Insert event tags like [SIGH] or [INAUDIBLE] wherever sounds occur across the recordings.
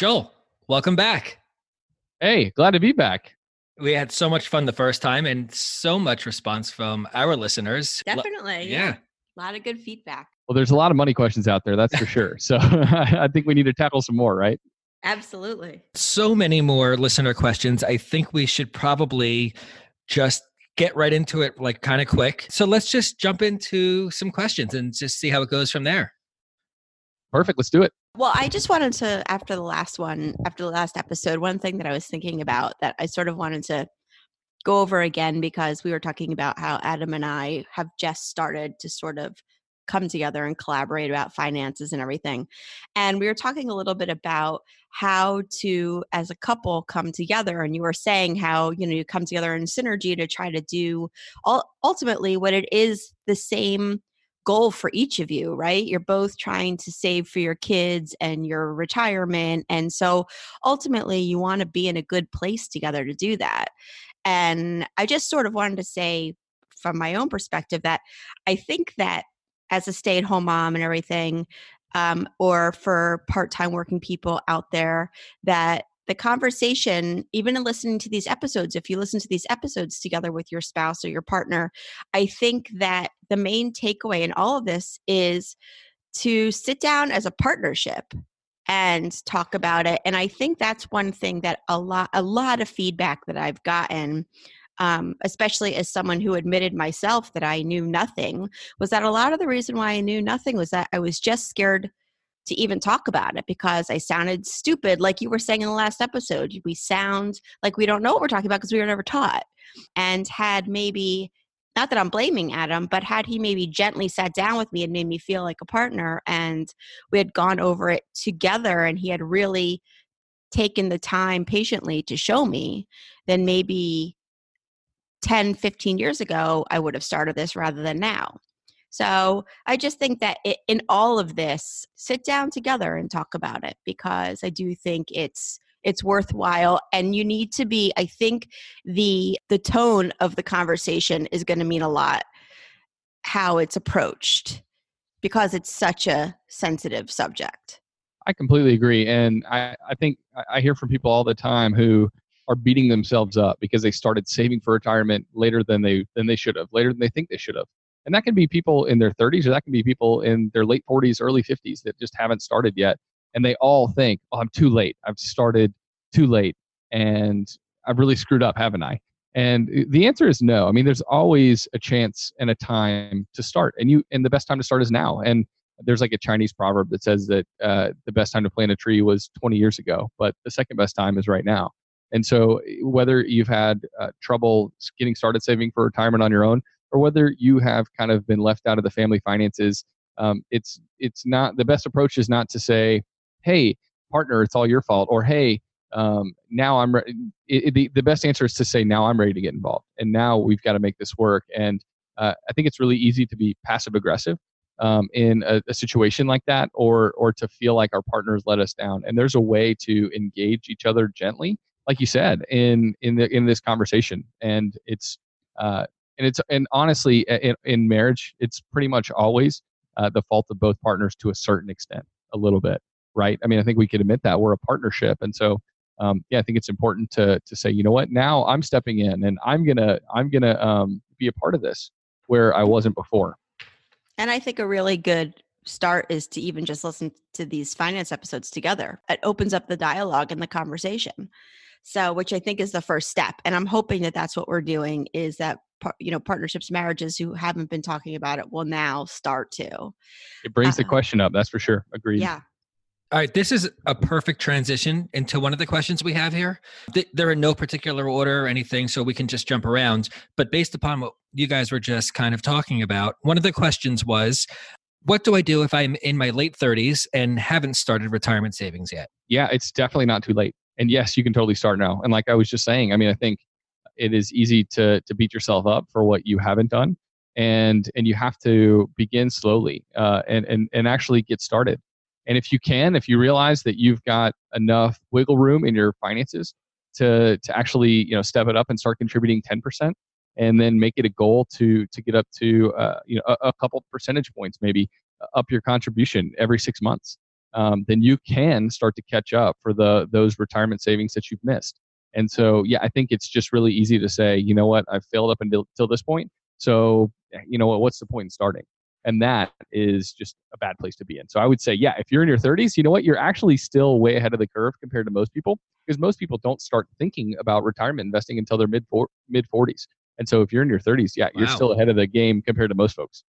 Joel, welcome back. Hey, glad to be back. We had so much fun the first time and so much response from our listeners. Definitely. Yeah. A lot of good feedback. Well, there's a lot of money questions out there, that's for sure. So [LAUGHS] I think we need to tackle some more, right? Absolutely. So many more listener questions. I think we should probably just get right into it, like kind of quick. So let's just jump into some questions and just see how it goes from there. Perfect. Let's do it. Well, I just wanted to, after the last one, after the last episode, one thing that I was thinking about that I sort of wanted to go over again because we were talking about how Adam and I have just started to sort of come together and collaborate about finances and everything. And we were talking a little bit about how to, as a couple, come together. And you were saying how, you know, you come together in synergy to try to do all, ultimately what it is the same goal for each of you, right? You're both trying to save for your kids and your retirement. And so ultimately, you want to be in a good place together to do that. And I just sort of wanted to say, from my own perspective, that I think that as a stay at home mom and everything, um, or for part time working people out there, that the conversation, even in listening to these episodes, if you listen to these episodes together with your spouse or your partner, I think that the main takeaway in all of this is to sit down as a partnership and talk about it and i think that's one thing that a lot a lot of feedback that i've gotten um, especially as someone who admitted myself that i knew nothing was that a lot of the reason why i knew nothing was that i was just scared to even talk about it because I sounded stupid. Like you were saying in the last episode, we sound like we don't know what we're talking about because we were never taught. And had maybe, not that I'm blaming Adam, but had he maybe gently sat down with me and made me feel like a partner and we had gone over it together and he had really taken the time patiently to show me, then maybe 10, 15 years ago, I would have started this rather than now. So I just think that it, in all of this, sit down together and talk about it because I do think it's it's worthwhile and you need to be i think the the tone of the conversation is going to mean a lot how it's approached because it's such a sensitive subject. I completely agree and i i think i hear from people all the time who are beating themselves up because they started saving for retirement later than they than they should have later than they think they should have and that can be people in their 30s or that can be people in their late 40s, early 50s that just haven't started yet. And they all think, oh, I'm too late. I've started too late and I've really screwed up, haven't I? And the answer is no. I mean, there's always a chance and a time to start, and you and the best time to start is now. And there's like a Chinese proverb that says that uh, the best time to plant a tree was 20 years ago, but the second best time is right now. And so, whether you've had uh, trouble getting started saving for retirement on your own, or whether you have kind of been left out of the family finances um, it's it's not the best approach is not to say hey partner it's all your fault or hey um, now i'm re- it, it, the, the best answer is to say now i'm ready to get involved and now we've got to make this work and uh, i think it's really easy to be passive aggressive um, in a, a, situation like that or or to feel like our partners let us down and there's a way to engage each other gently like you said in in the in this conversation and it's uh, and it's and honestly in, in marriage it's pretty much always uh, the fault of both partners to a certain extent a little bit right i mean i think we could admit that we're a partnership and so um, yeah i think it's important to to say you know what now i'm stepping in and i'm gonna i'm gonna um, be a part of this where i wasn't before And I think a really good start is to even just listen to these finance episodes together. It opens up the dialogue and the conversation. So, which I think is the first step. And I'm hoping that that's what we're doing is that you know partnerships marriages who haven't been talking about it will now start to it brings uh, the question up that's for sure agreed yeah all right, this is a perfect transition into one of the questions we have here. They're in no particular order or anything, so we can just jump around. But based upon what you guys were just kind of talking about, one of the questions was what do I do if I'm in my late 30s and haven't started retirement savings yet? Yeah, it's definitely not too late. And yes, you can totally start now. And like I was just saying, I mean, I think it is easy to to beat yourself up for what you haven't done and and you have to begin slowly uh, and and and actually get started and if you can, if you realize that you've got enough wiggle room in your finances to to actually you know step it up and start contributing 10%, and then make it a goal to to get up to uh, you know a, a, couple percentage points, maybe uh, up your contribution every six months, um, then you can start to catch up for the those retirement savings that you've missed. And so, yeah, I think it's just really easy to say, you know what, I've failed up until, until this point. So, eh, you know what, what's the point in starting? And that is just a bad place to be in. So I would say, yeah, if you're in your 30s, you know what? You're actually still way ahead of the curve compared to most people because most people don't start thinking about retirement investing until their mid mid 40s. And so if you're in your 30s, yeah, you're still ahead of the game compared to most folks.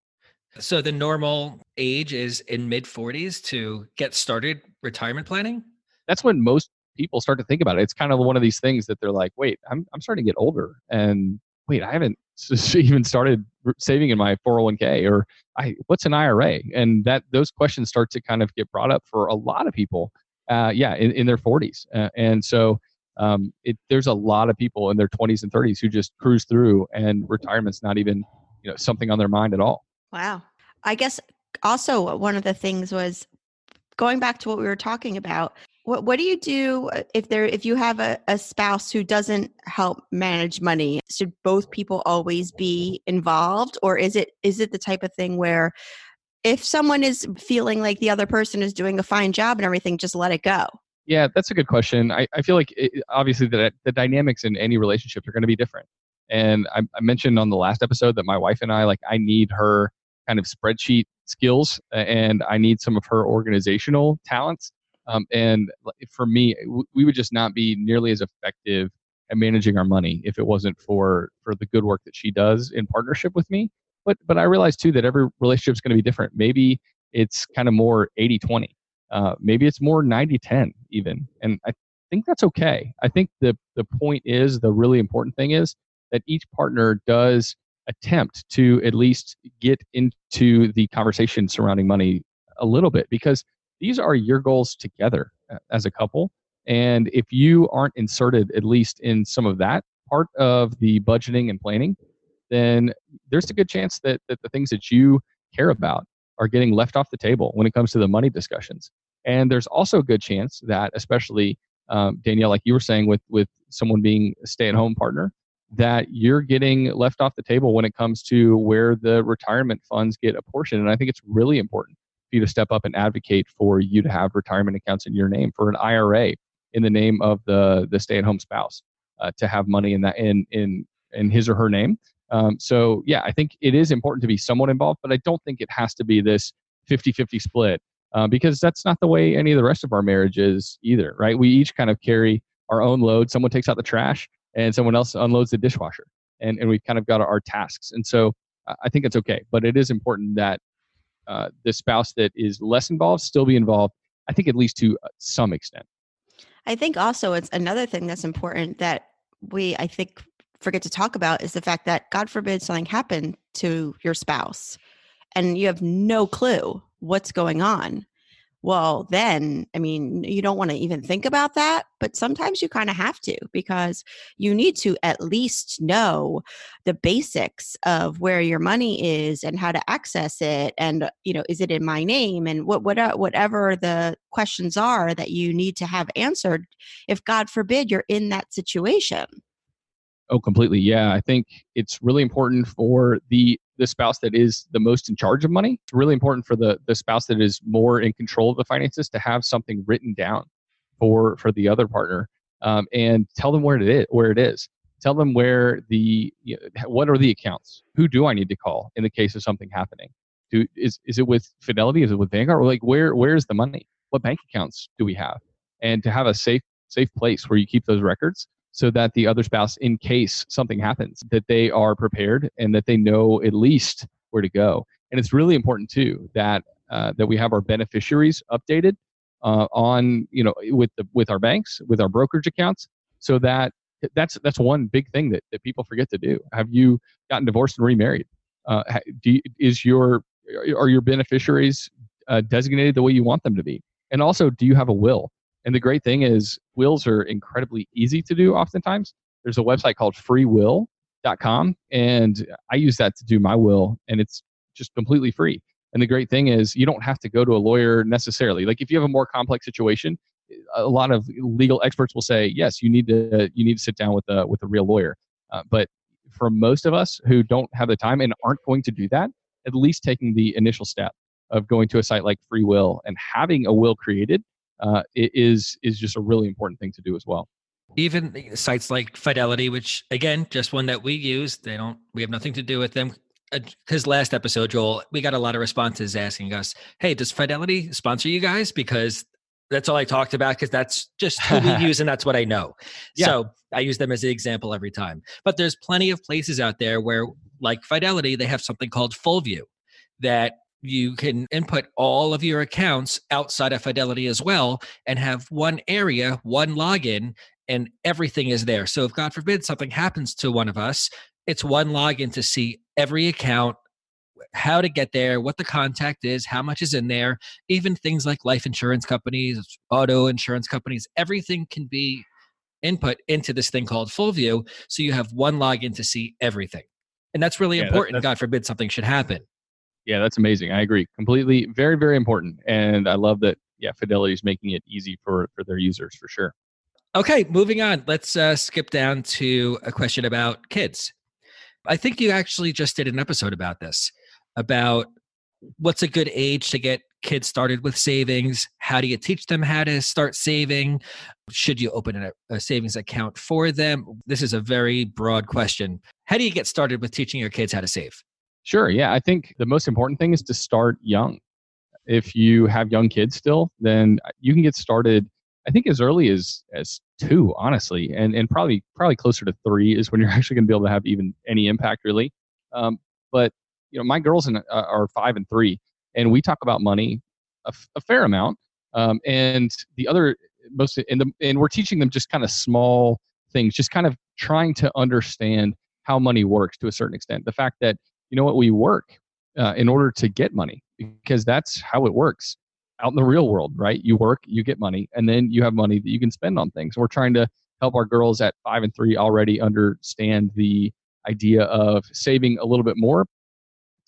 So the normal age is in mid 40s to get started retirement planning? That's when most people start to think about it. It's kind of one of these things that they're like, wait, I'm, I'm starting to get older and wait, I haven't even started saving in my 401k or I, what's an IRA? And that those questions start to kind of get brought up for a lot of people. Uh, yeah, in, in their 40s. Uh, and so um, it, there's a lot of people in their 20s and 30s who just cruise through and retirement's not even you know something on their mind at all. Wow. I guess also one of the things was going back to what we were talking about what what do you do uh, if there if you have a, a spouse who doesn't help manage money? Should both people always be involved, or is it is it the type of thing where if someone is feeling like the other person is doing a fine job and everything, just let it go? Yeah, that's a good question. I, I feel like it, obviously the, the dynamics in any relationship are going to be different. And I, I mentioned on the last episode that my wife and I, like, I need her kind of spreadsheet skills and I need some of her organizational talents um, and for me, we would just not be nearly as effective at managing our money if it wasn't for for the good work that she does in partnership with me. But but I realize too that every relationship is going to be different. Maybe it's kind of more 80 20. Uh, maybe it's more 90 10 even. And I think that's okay. I think the the point is the really important thing is that each partner does attempt to at least get into the conversation surrounding money a little bit because these are your goals together as a couple. And if you aren't inserted, at least in some of that part of the budgeting and planning, then there's a good chance that, that the things that you care about are getting left off the table when it comes to the money discussions. And there's also a good chance that, especially um, Danielle, like you were saying, with with someone being a stay-at-home partner, that you're getting left off the table when it comes to where the retirement funds get apportioned. And I think it's really important you to step up and advocate for you to have retirement accounts in your name for an IRA in the name of the the stay at home spouse uh, to have money in that in in in his or her name. Um, so yeah, I think it is important to be somewhat involved, but I don't think it has to be this 50-50 split uh, because that's not the way any of the rest of our marriage is either, right? We each kind of carry our own load. Someone takes out the trash and someone else unloads the dishwasher and, and we've kind of got our tasks. And so I think it's okay, but it is important that uh, the spouse that is less involved still be involved. I think at least to uh, some extent. I think also it's another thing that's important that we I think forget to talk about is the fact that God forbid something happened to your spouse and you have no clue what's going on well then i mean you don't want to even think about that but sometimes you kind of have to because you need to at least know the basics of where your money is and how to access it and you know is it in my name and what what uh, whatever the questions are that you need to have answered if god forbid you're in that situation Oh, completely. Yeah. I think it's really important for the the spouse that is the most in charge of money. It's really important for the the spouse that is more in control of the finances to have something written down for for the other partner um, and tell them where it is. Where it is. Tell them where the you know, what are the accounts. Who do I need to call in the case of something happening? Do is is it with Fidelity? Is it with Vanguard? Or like where where's the money? What bank accounts do we have? And to have a safe safe place where you keep those records so that the other spouse, in case something happens, that they are prepared and that they know at least where to go. And it's really important too that uh, that we have our beneficiaries updated uh, on you know with the with our banks with our brokerage accounts so that that's that's one big thing that, that people forget to do. Have you gotten divorced and remarried? Uh, do you, is your are your beneficiaries uh, designated the way you want them to be? And also do you have a will and the great thing is wills are incredibly easy to do oftentimes there's a website called freewill.com and i use that to do my will and it's just completely free and the great thing is you don't have to go to a lawyer necessarily. Like if you have a more complex situation, a lot of legal experts will say, yes, you need to you need to sit down with a with a real lawyer. Uh, but for most of us who don't have the time and aren't going to do that, at least taking the initial step of going to a site like Free Will and having a will created uh, is is just a really important thing to do as well. Even sites like Fidelity, which again, just one that we use, they don't we have nothing to do with them his last episode, Joel, we got a lot of responses asking us, "Hey, does Fidelity sponsor you guys?" Because that's all I talked about because that's just who we [LAUGHS] use and that's what I know. Yeah. So I use them as the example every time. But there's plenty of places out there where, like Fidelity, they have something called Full View that you can input all of your accounts outside of Fidelity as well and have one area, one login, and everything is there. So if God forbid something happens to one of us, it's one login to see every account, how to get there, what the contact is, how much is in there, even things like life insurance companies, auto insurance companies, everything can be input into this thing called full view. So you have one login to see everything. And that's really yeah, important. That, God forbid something should happen. Yeah, that's amazing. I agree. Completely very, very important. And I love that, yeah, Fidelity is making it easy for, for their users for sure. Okay, moving on. Let's uh, skip down to a question about kids. I think you actually just did an episode about this about what's a good age to get kids started with savings how do you teach them how to start saving should you open a, a, savings account for them this is a very broad question how do you get started with teaching your kids how to save sure yeah i think the most important thing is to start young if you have young kids still then you can get started I think as early as as two, honestly, and and probably probably closer to three is when [LAUGHS] you're actually going to be able to have even any impact really. Um, but you know, my girls in, uh, are five and three, and we talk about money a, f- a fair amount. Um, and the other most in the and we're teaching them just kind of small things, just kind of trying to understand how money works to a certain extent. The fact that you know what we work uh, in order to get money because that's how it works out in the real world, right? You work, you get money, and then you have money that you can spend on things. We're trying to help our girls at five and three already understand the idea of saving a little bit more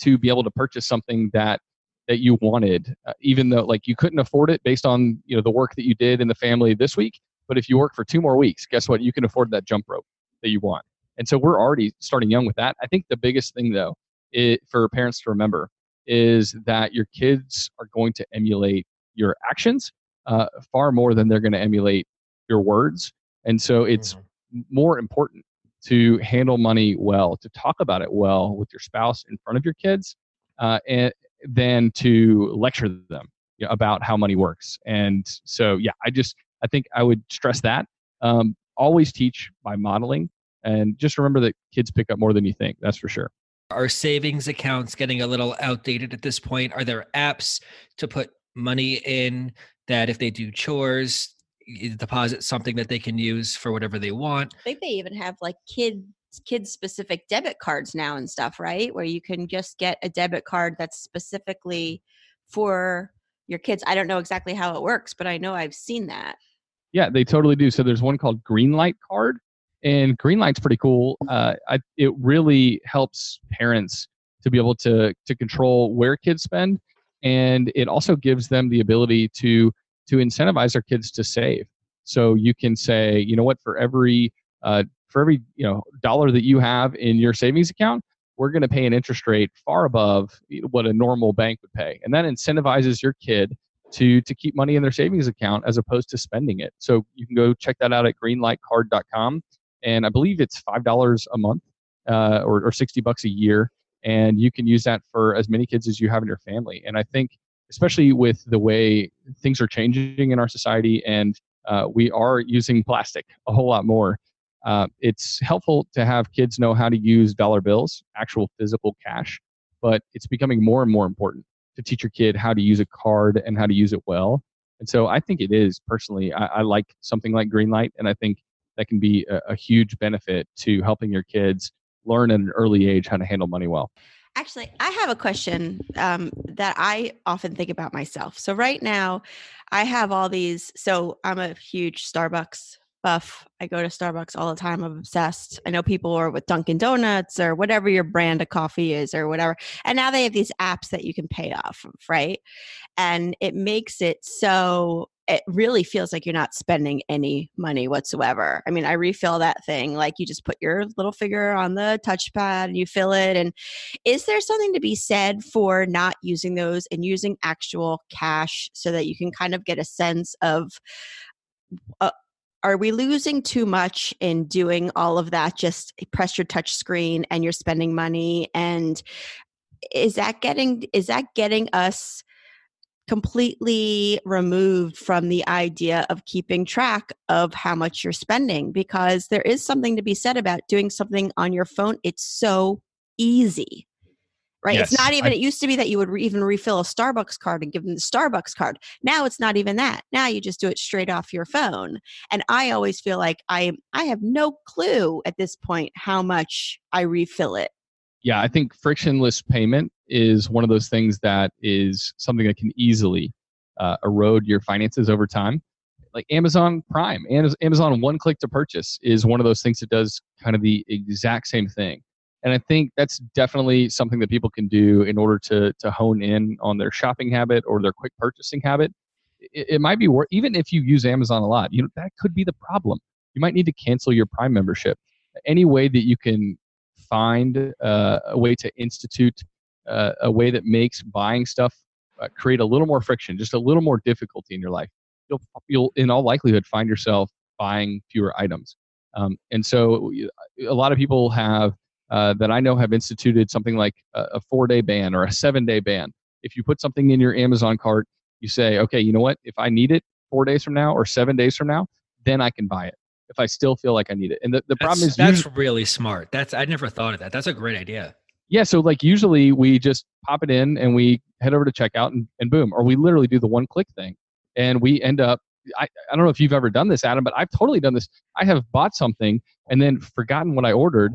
to be able to purchase something that that you wanted uh, even though like you couldn't afford it based on you know the work that you did in the family this week but if you work for two more weeks guess what you can afford that jump rope that you want and so we're already starting young with that i think the biggest thing though it, for parents to remember is that your kids are going to emulate your actions uh, far more than they're going to emulate your words. And so it's mm-hmm. more important to handle money well, to talk about it well with your spouse in front of your kids, uh, and than to lecture them you know, about how money works. And so, yeah, I just I think I would stress that. Um, always teach by modeling, and just remember that kids pick up more than you think. That's for sure. Are savings accounts getting a little outdated at this point? Are there apps to put money in that if they do chores, deposit something that they can use for whatever they want? I think they even have like kid kid specific debit cards now and stuff, right? Where you can just get a debit card that's specifically for your kids. I don't know exactly how it works, but I know I've seen that. Yeah, they totally do. So there's one called Greenlight Card, and Greenlight's pretty cool. Uh, I, it really helps parents to be able to to control where kids spend, and it also gives them the ability to to incentivize their kids to save. So you can say, you know what, for every uh, for every you know dollar that you have in your savings account, we're going to pay an interest rate far above what a normal bank would pay, and that incentivizes your kid to to keep money in their savings account as opposed to spending it. So you can go check that out at greenlightcard.com and I believe it's five dollars a month uh, or, or sixty bucks a year. and you can use that for as many kids as you have in your family. And I think, especially with the way things are changing in our society, and uh, we are using plastic a whole lot more. Uh, it's helpful to have kids know how to use dollar bills, actual physical cash, but it's becoming more and more important to teach your kid how to use a card and how to use it well. And so I think it is personally, I, I like something like Greenlight, and I think that can be a, a huge benefit to helping your kids learn at an early age how to handle money well. Actually, I have a question um, that I often think about myself. So, right now, I have all these. So, I'm a huge Starbucks buff. I go to Starbucks all the time. I'm obsessed. I know people are with Dunkin' Donuts or whatever your brand of coffee is or whatever. And now they have these apps that you can pay off of, right? And it makes it so it really feels like you're not spending any money whatsoever. I mean, I refill that thing like you just put your little finger on the touchpad and you fill it. And is there something to be said for not using those and using actual cash so that you can kind of get a sense of uh, are we losing too much in doing all of that just press your touch screen and you're spending money and is that getting is that getting us completely removed from the idea of keeping track of how much you're spending because there is something to be said about doing something on your phone it's so easy right? Yes, it's not even, I, it used to be that you would re- even refill a Starbucks card and give them the Starbucks card. Now it's not even that. Now you just do it straight off your phone. And I always feel like I, I have no clue at this point how much I refill it. Yeah, I think frictionless payment is one of those things that is something that can easily uh, erode your finances over time. Like Amazon Prime, Amazon one click to purchase is one of those things that does kind of the exact same thing and I think that's definitely something that people can do in order to to hone in on their shopping habit or their quick purchasing habit. It, it might be worth even if you use Amazon a lot. You know that could be the problem. You might need to cancel your Prime membership. Any way that you can find uh, a way to institute uh, a way that makes buying stuff uh, create a little more friction, just a little more difficulty in your life. You'll you'll in all likelihood find yourself buying fewer items. Um, and so a lot of people have uh, that I know have instituted something like a, a four day ban or a seven day ban. If you put something in your Amazon cart, you say, okay, you know what? If I need it four days from now or seven days from now, then I can buy it. If I still feel like I need it, and the, the problem is that's usually, really smart. That's I never thought of that. That's a great idea. Yeah, so like usually we just pop it in and we head over to checkout and, and boom, or we literally do the one click thing, and we end up I, I don't know if you've ever done this, Adam, but I've totally done this. I have bought something and then forgotten what I ordered,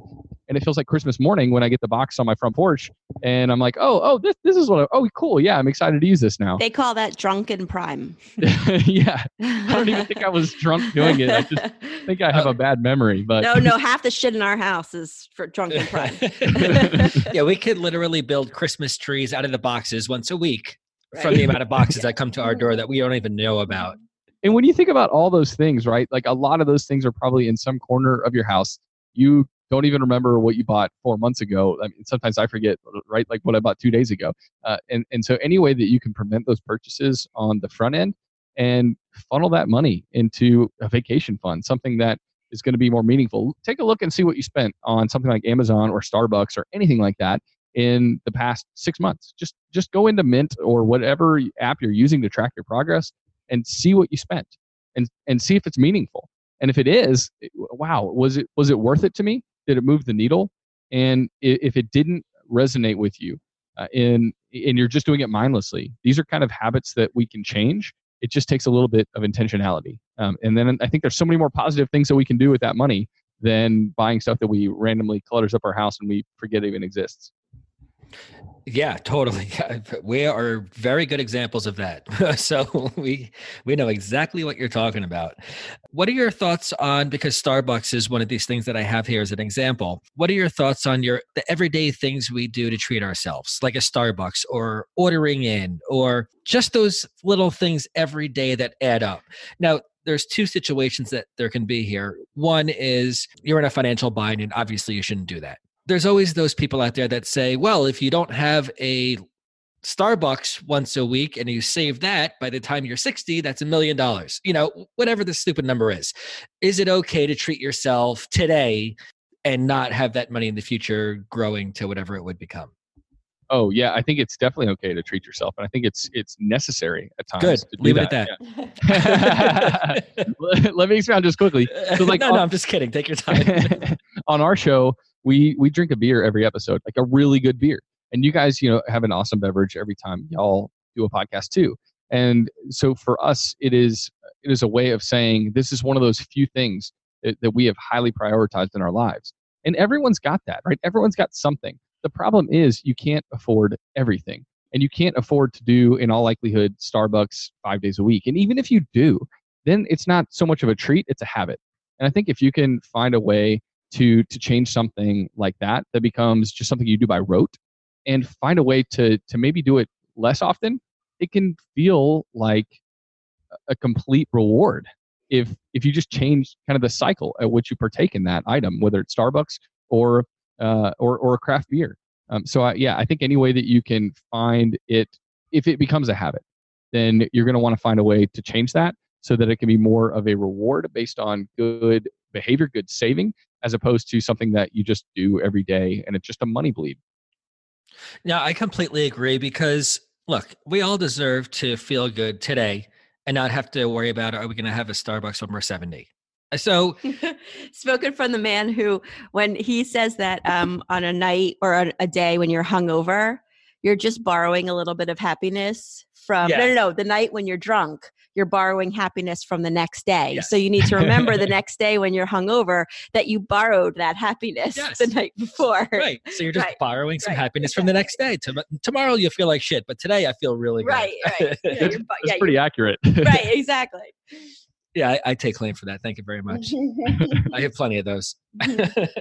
and it feels like Christmas morning when I get the box on my front porch, and I'm like, oh, oh, this this is what. I, oh, cool, yeah, I'm excited to use this now. They call that drunken prime. [LAUGHS] yeah, I don't even think I was drunk doing it. I just [LAUGHS] think I have a bad memory. But no, no, half the shit in our house is for drunken prime. [LAUGHS] yeah, we could literally build Christmas trees out of the boxes once a week. Right. From the amount of boxes that come to our door that we don't even know about and when you think about all those things, right? Like a lot of those things are probably in some corner of your house. You don't even remember what you bought four months ago. I mean, sometimes I forget, right? Like what I bought two days ago. Uh, and and so any way that you can prevent those purchases on the front end and funnel that money into a vacation fund, something that is going to be more meaningful. Take a look and see what you spent on something like Amazon or Starbucks or anything like that in the past six months. Just just go into Mint or whatever app you're using to track your progress and see what you spent and and see if it's meaningful. And if it is wow was it was it worth it to me? Did it move the needle? And if it didn't resonate with you uh, and you're just doing it mindlessly these are kind of habits that we can change. It just takes a little bit of intentionality um, and then i think there's so many more positive things that we can do with that money than buying stuff that we randomly clutters up our house and we forget even exists yeah, totally. [LAUGHS] We are very good examples of that. [LAUGHS] so we we know exactly what you're talking about. What are your thoughts on because Starbucks is one of these things that I have here as an example. What are your thoughts on your the everyday things we do to treat ourselves, like a Starbucks or ordering in or just those little things every day that add up. Now, there's two situations that there can be here. One is you're in a financial bind and obviously you shouldn't do that there's always those people out there that say, well, if you don't have a Starbucks once a week and you save that by the time you're 60, that's a million dollars. You know, whatever the stupid number is. Is it okay to treat yourself today and not have that money in the future growing to whatever it would become? Oh yeah, I think it's definitely okay to treat yourself, and I think it's it's necessary at times. Good. Leave it that. at that. Yeah. [LAUGHS] [LAUGHS] Let me expound just quickly. So, like, no, on- no, I'm just kidding. Take your time. [LAUGHS] on our show, we we drink a beer every episode, like a really good beer. And you guys, you know, have an awesome beverage every time y'all do a podcast too. And so for us, it is it is a way of saying this is one of those few things that, that we have highly prioritized in our lives. And everyone's got that, right? Everyone's got something. The problem is you can't afford everything. And you can't afford to do, in all likelihood, Starbucks five days a week. And even if you do, then it's not so much of a treat, it's a habit. And I think if you can find a way to to change something like that that becomes just something you do by rote and find a way to to maybe do it less often it can feel like a complete reward if if you just change kind of the cycle at which you partake in that item whether it's starbucks or uh, or or a craft beer. Um, so I, yeah i think any way that you can find it if it becomes a habit then you're going to want to find a way to change that so that it can be more of a reward based on good behavior good saving as opposed to something that you just do every day and it's just a money bleed. Yeah, I completely agree because look, we all deserve to feel good today and not have to worry about are we going to have a Starbucks when we're 70. So, [LAUGHS] Spoken from the man who, when he says that um, on a night or on a day when you're hungover, you're just borrowing a little bit of happiness from. No, Yeah. no, no. The night when you're drunk, you're borrowing happiness from the next day. Yes. So you need to remember the next day when you're hungover that you borrowed that happiness Yes. the night before. right. So you're just Right, borrowing some right, happiness from the next day. Tom- tomorrow you feel like shit, but today I feel really good. Right, right. [LAUGHS] Yeah, you're, That's yeah, pretty accurate. right, [LAUGHS] exactly. yeah, I, I take claim for that. Thank you very much. [LAUGHS] I have plenty of those. Mm-hmm.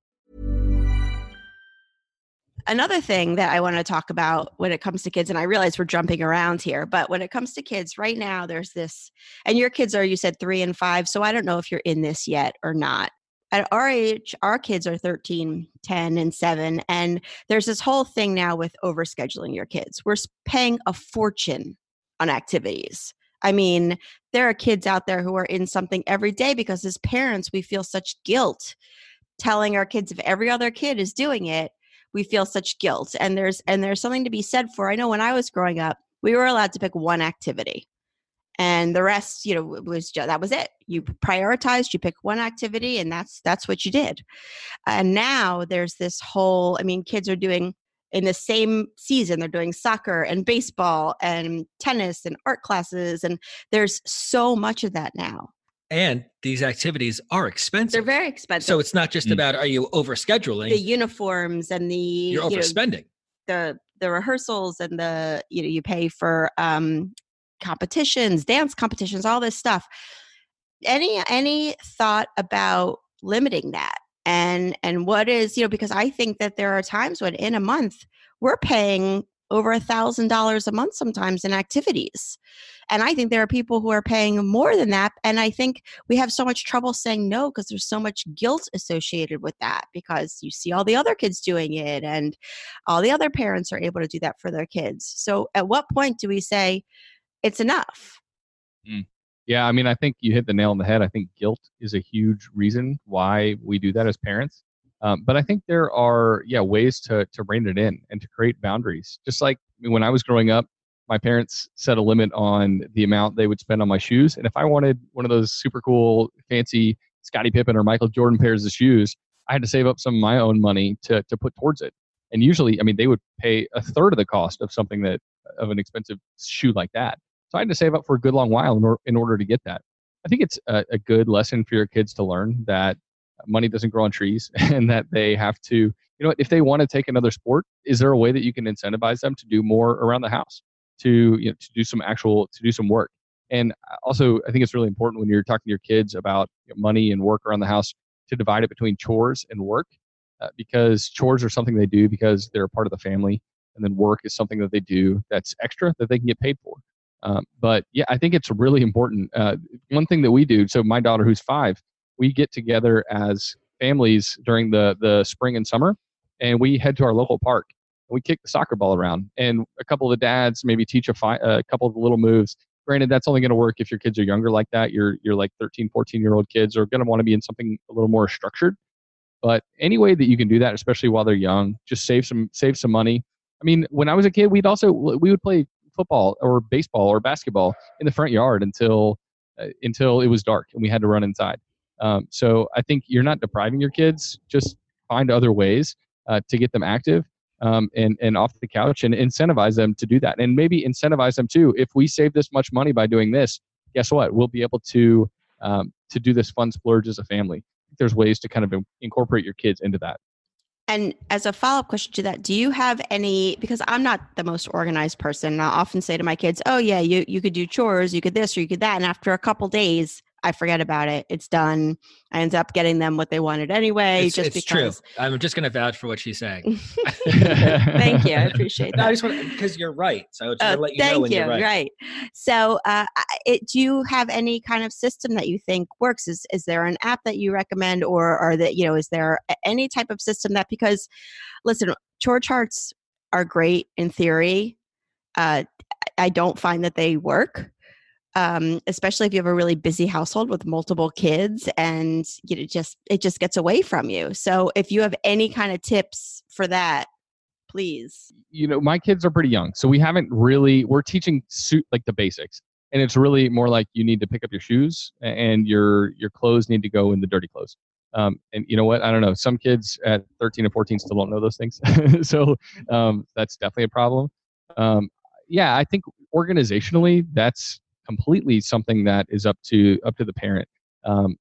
Another thing that I want to talk about when it comes to kids, and I realize we're jumping around here, but when it comes to kids, right now there's this, and your kids are, you said three and five, so I don't know if you're in this yet or not. At our age, our kids are 13, 10, and 7. And there's this whole thing now with overscheduling your kids. We're paying a fortune on activities. I mean, there are kids out there who are in something every day because as parents, we feel such guilt telling our kids if every other kid is doing it we feel such guilt and there's and there's something to be said for i know when i was growing up we were allowed to pick one activity and the rest you know was just, that was it. You prioritized you pick one activity and that's that's what you did. And now there's this whole i mean kids are doing in the same season they're doing soccer and baseball and tennis and art classes and there's so much of that now and these activities are expensive. they're very expensive so it's not just Mm. about are you overscheduling, the uniforms and the you're you know, overspending. the the rehearsals and the you know you pay for um competitions dance competitions all this stuff any any thought about limiting that and and what is you know because i think that there are times when in a month we're paying over a thousand dollars a month sometimes in activities and i think there are people who are paying more than that and i think we have so much trouble saying no because there's so much guilt associated with that because you see all the other kids doing it and all the other parents are able to do that for their kids so at what point do we say it's enough mm. Yeah, I mean, I think you hit the nail on the head. I think guilt is a huge reason why we do that as parents. Um, but I think there are, yeah, ways to to rein it in and to create boundaries. Just like when I was growing up, my parents set a limit on the amount they would spend on my shoes, and if I wanted one of those super cool, fancy Scottie Pippen or Michael Jordan pairs of shoes, I had to save up some of my own money to to put towards it. And usually, I mean, they would pay a third of the cost of something that of an expensive shoe like that. So I had to save up for a good long while in, or, in order to get that. I think it's a, a good lesson for your kids to learn that money doesn't grow on trees [LAUGHS] and that they have to, you know, if they want to take another sport, is there a way that you can incentivize them to do more around the house, to you know, to do some actual, to do some work? And also, I think it's really important when you're talking to your kids about money and work around the house to divide it between chores and work. uh, because chores are something they do because they're a part of the family, and then work is something that they do that's extra that they can get paid for. Um, but yeah, I think it's really important. Uh, one thing that we do, so my daughter who's five, we get together as families during the the spring and summer, and we head to our local park. And we kick the soccer ball around, and a couple of the dads maybe teach a, fi- a couple of the little moves. Granted, that's only going to work if your kids are younger like that. You're like 13, 14 year old kids are going to want to be in something a little more structured. But any way that you can do that, especially while they're young, just save some save some money. I mean, when I was a kid, we'd also we would play football or baseball or basketball in the front yard until uh, until it was dark and we had to run inside. Um, so I think you're not depriving your kids. Just find other ways uh, to get them active um, and and off the couch and incentivize them to do that. And maybe incentivize them too. If we save this much money by doing this, guess what? We'll be able to um, to do this fun splurge as a family. There's ways to kind of incorporate your kids into that. And as a follow up question to that, do you have any? Because I'm not the most organized person. And I often say to my kids, "Oh yeah, you you could do chores, you could this or you could that," and after a couple days, I forget about it. It's done. I end up getting them what they wanted anyway. It's, just it's because. true. I'm just going to vouch for what she's saying. [LAUGHS] [LAUGHS] Thank you. I appreciate no, that. I just want because you're right. So I just Oh, let you thank know when you. you're right. So, uh, it, do you have any kind of system that you think works? Is is there an app that you recommend, or or that you know, is there any type of system that because, listen, chore charts are great in theory. Uh, I don't find that they work. Um, especially if you have a really busy household with multiple kids and you know just it just gets away from you. So if you have any kind of tips for that, please. you know my kids are pretty young so we haven't really we're teaching suit like the basics and it's really more like you need to pick up your shoes and your your clothes need to go in the dirty clothes. Um, and you know what? I don't know. Some kids at 13 and 14 still don't know those things. [LAUGHS] So um, that's definitely a problem. Um, yeah i think organizationally that's completely something that is up to up to the parent um,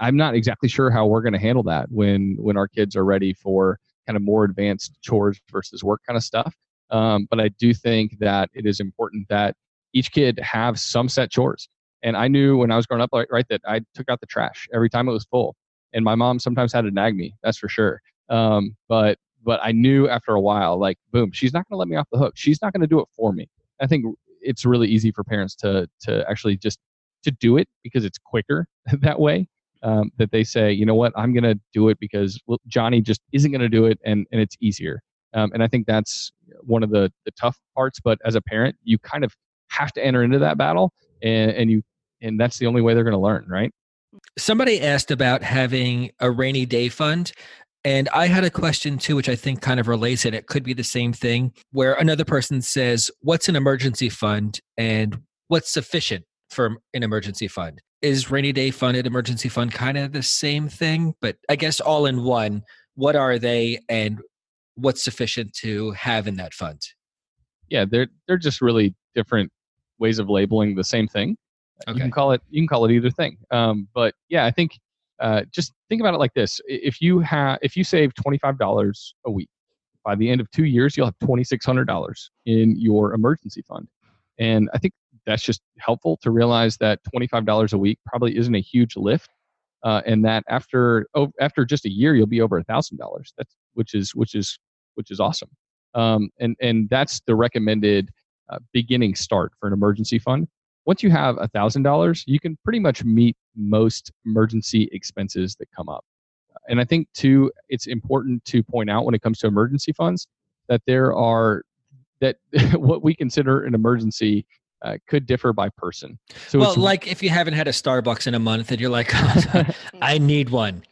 i'm not exactly sure how we're going to handle that when when our kids are ready for kind of more advanced chores versus work kind of stuff. Um, but I do think that it is important that each kid have some set chores. And I knew when I was growing up, like, right, that I took out the trash every time it was full. And my mom sometimes had to nag me, that's for sure. Um, but but I knew after a while, like, boom, she's not going to let me off the hook. She's not going to do it for me. I think it's really easy for parents to to actually just to do it because it's quicker [LAUGHS] that way um, that they say, you know what, I'm going to do it because Johnny just isn't going to do it, and and it's easier. Um, and I think that's one of the the tough parts. But as a parent, you kind of have to enter into that battle, and and you and that's the only way they're going to learn, right? Somebody asked about having a rainy day fund. And I had a question too, which I think kind of relates it. It could be the same thing where another person says, What's an emergency fund and what's sufficient for an emergency fund? Is rainy day fund and emergency fund kind of the same thing? But I guess all in one, what are they and what's sufficient to have in that fund? Yeah, they're they're just really different ways of labeling the same thing. Okay. You can call it you can call it either thing. Um, but yeah, I think uh, just think about it like this: if you have if you save twenty five dollars a week, by the end of two years, you'll have twenty six hundred dollars in your emergency fund. And I think that's just helpful to realize that twenty five dollars a week probably isn't a huge lift, uh, and that after oh, after just a year, you'll be over a thousand dollars. That's which is which is which is awesome. Um, and and that's the recommended uh, beginning start for an emergency fund once you have a thousand dollars, you can pretty much meet most emergency expenses that come up. And I think too, it's important to point out when it comes to emergency funds that there are that [LAUGHS] what we consider an emergency uh, could differ by person. So well, like if you haven't had a Starbucks in a month and you're like, [LAUGHS] I [LAUGHS] need one.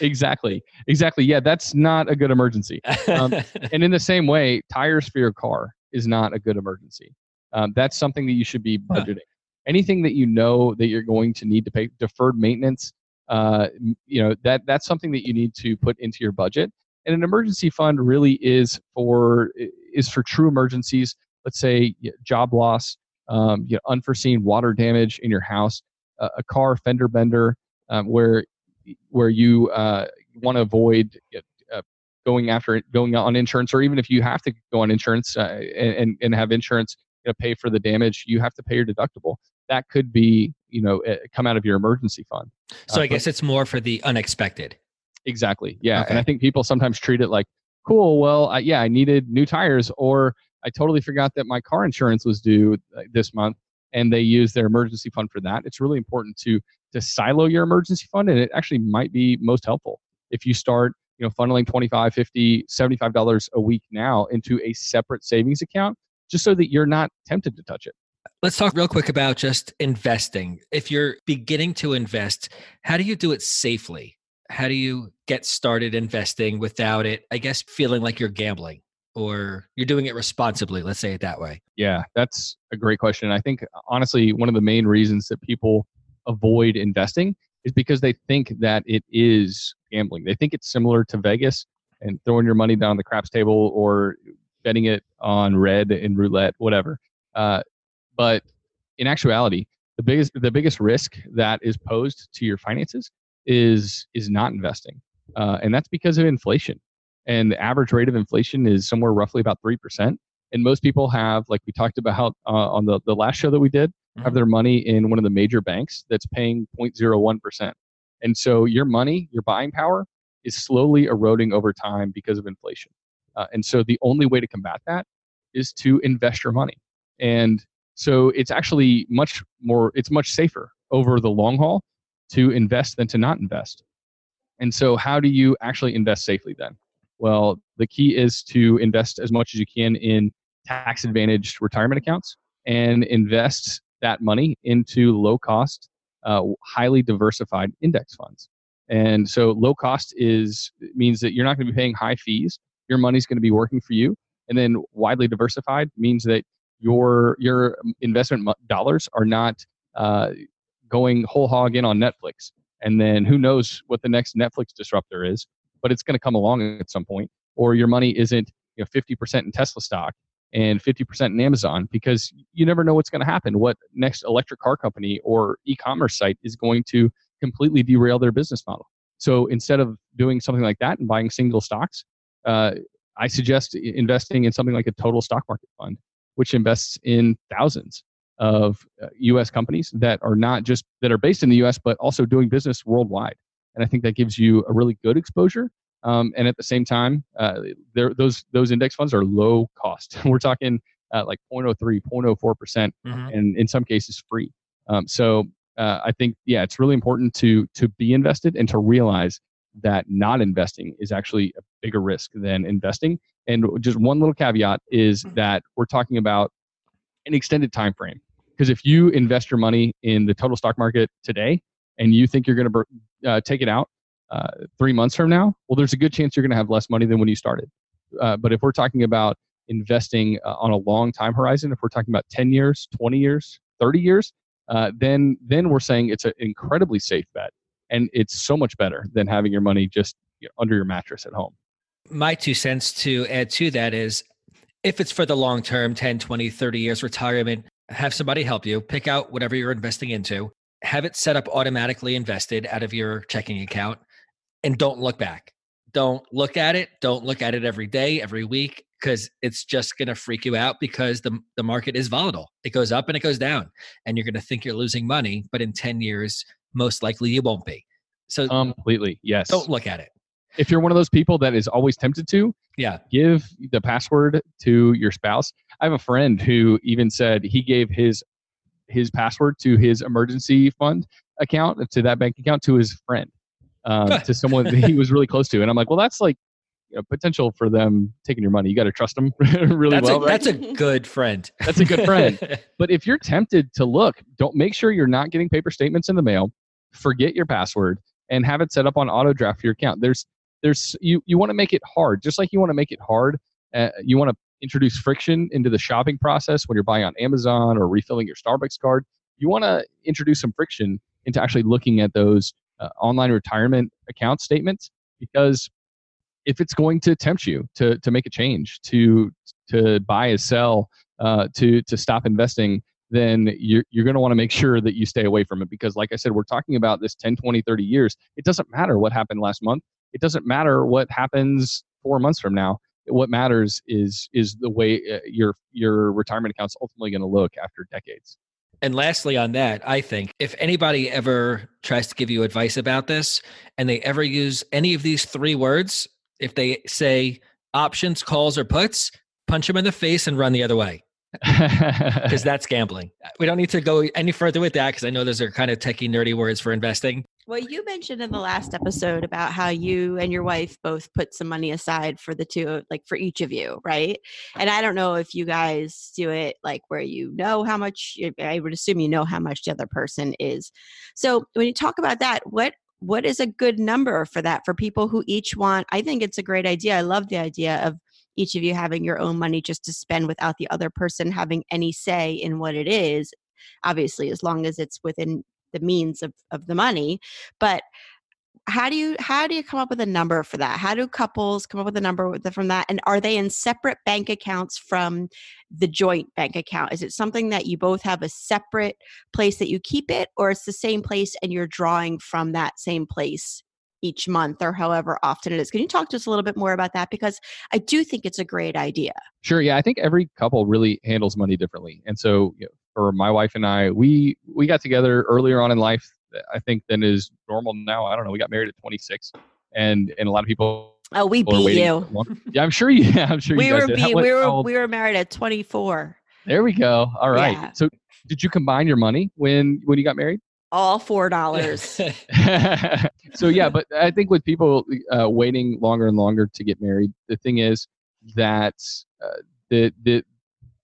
exactly, exactly. Yeah, that's not a good emergency. Um, and in the same way, tires for your car is not a good emergency. Um, that's something that you should be budgeting. Anything that you know that you're going to need to pay deferred maintenance, uh, you know that that's something that you need to put into your budget. And an emergency fund really is for is for true emergencies. Let's say job loss, um, you know, unforeseen water damage in your house, a, a car fender bender, um, where where you uh, want to avoid uh, going after it, going on insurance, or even if you have to go on insurance uh, and and have insurance you know, pay for the damage, you have to pay your deductible. That could be you know uh, come out of your emergency fund. so Uh, I guess it's more for the unexpected. Exactly. Yeah. Okay. And I think people sometimes treat it like, cool, well, I, yeah, I needed new tires, or I totally forgot that my car insurance was due uh, this month, and they use their emergency fund for that. It's really important to to silo your emergency fund, and it actually might be most helpful if you start, you know, funneling 25, 50, 75 dollars a week now into a separate savings account, just so that you're not tempted to touch it. Let's talk real quick about just investing. If you're beginning to invest, how do you do it safely? How do you get started investing without it, I guess, feeling like you're gambling or you're doing it responsibly? Let's say it that way. Yeah, that's a great question. I think honestly, one of the main reasons that people avoid investing is because they think that it is gambling. They think it's similar to Vegas and throwing your money down the craps table or betting it on red in roulette, whatever. Uh, but in actuality, the biggest the biggest risk that is posed to your finances is is not investing, uh, and that's because of inflation. And the average rate of inflation is somewhere roughly about three percent. And most people have, like we talked about uh, on the the last show that we did, have Mhm. their money in one of the major banks that's paying 0.01 percent. And so your money, your buying power, is slowly eroding over time because of inflation. Uh, and so the only way to combat that is to invest your money. And so it's actually much more, it's much safer over the long haul to invest than to not invest. And so, how do you actually invest safely then? Well, the key is to invest as much as you can in tax advantaged retirement accounts and invest that money into low cost, uh, highly diversified index funds. And so, low cost is means that you're not going to be paying high fees. Your money's going to be working for you. And then, widely diversified means that your your investment dollars are not uh, going whole hog in on Netflix. And then who knows what the next Netflix disruptor is, but it's going to come along at some point. Or your money isn't you know 50% in Tesla stock and 50% in Amazon because you never know what's going to happen. What next electric car company or e-commerce site is going to completely derail their business model. So instead of doing something like that and buying single stocks, uh, I suggest investing in something like a total stock market fund, which invests in thousands of uh, U.S. companies that are not just that are based in the U.S. but also doing business worldwide. And I think that gives you a really good exposure. Um, and at the same time, uh, those those index funds are low cost. [LAUGHS] We're talking uh, like 0.03, 0.04 percent Mhm. and in some cases free. Um, so uh, I think yeah, it's really important to to be invested and to realize that not investing is actually a bigger risk than investing. And just one little caveat is that we're talking about an extended time frame. Because if you invest your money in the total stock market today and you think you're going to uh, take it out uh, three months from now, well, there's a good chance you're going to have less money than when you started. Uh, but if we're talking about investing uh, on a long time horizon, if we're talking about 10 years, 20 years, 30 years, uh, then then we're saying it's an incredibly safe bet, and it's so much better than having your money just under your mattress at home. my two cents to add to that is if it's for the long term 10 20 30 years retirement have somebody help you pick out whatever you're investing into have it set up automatically invested out of your checking account and don't look back don't look at it don't look at it every day every week because it's just going to freak you out because the, the market is volatile it goes up and it goes down and you're going to think you're losing money but in 10 years most likely you won't be so Completely, yes. don't look at it If you're one of those people that is always tempted to, yeah give the password to your spouse. I have a friend who even said he gave his his password to his emergency fund account to that bank account to his friend, um, to someone that he was really close to. And I'm like, well, that's like you know, potential for them taking your money. You got to trust them [LAUGHS] really that's well. a, right? that's a good friend. That's a good friend. [LAUGHS] But if you're tempted to look, don't make sure you're not getting paper statements in the mail. Forget your password and have it set up on auto draft for your account. There's there's you you want to make it hard, just like you want to make it hard. Uh, you want to introduce friction into the shopping process when you're buying on Amazon or refilling your Starbucks card. You want to introduce some friction into actually looking at those uh, online retirement account statements because if it's going to tempt you to to make a change to to buy a sell uh, to to stop investing then you're, you're going to want to make sure that you stay away from it because like i said we're talking about this 10 20 30 years. It doesn't matter what happened last month. It doesn't matter what happens four months from now. What matters is is the way uh, your your retirement account's ultimately going to look after decades. And lastly, on that, I think if anybody ever tries to give you advice about this and they ever use any of these three words, if they say options, calls, or puts, punch them in the face and run the other way because [LAUGHS] that's gambling. We don't need to go any further with that because I know those are kind of techie, nerdy words for investing. Well, you mentioned in the last episode about how you and your wife both put some money aside for the two, like for each of you, right? And I don't know if you guys do it like where you know how much, eh, I would assume you know how much the other person is. So when you talk about that, what what is a good number for that for people who each want i think it's a great idea i love the idea of each of you having your own money just to spend without the other person having any say in what it is obviously as long as it's within the means of, of the money. But how do you how do you come up with a number for that? How do couples come up with a number from that? And are they in separate bank accounts from the joint bank account? Is it something that you both have a separate place that you keep it or it's the same place and you're drawing from that same place each month or however often it is. Can you talk to us a little bit more about that? Because I do think it's a great idea. Sure. Yeah. I think every couple really handles money differently. And so you know, for my wife and I, we, we got together earlier on in life, I think than is normal now. I don't know. We got married at 26 and, and a lot of people Oh, we beat you. Yeah, I'm sure you. [LAUGHS] Yeah, I'm sure we you were did. beat, we were we were married at 24. There we go. All right. Yeah. So, did you combine your money when when you got married? All four dollars. [LAUGHS] [LAUGHS] so yeah, but I think with people uh, waiting longer and longer to get married, the thing is that uh, the the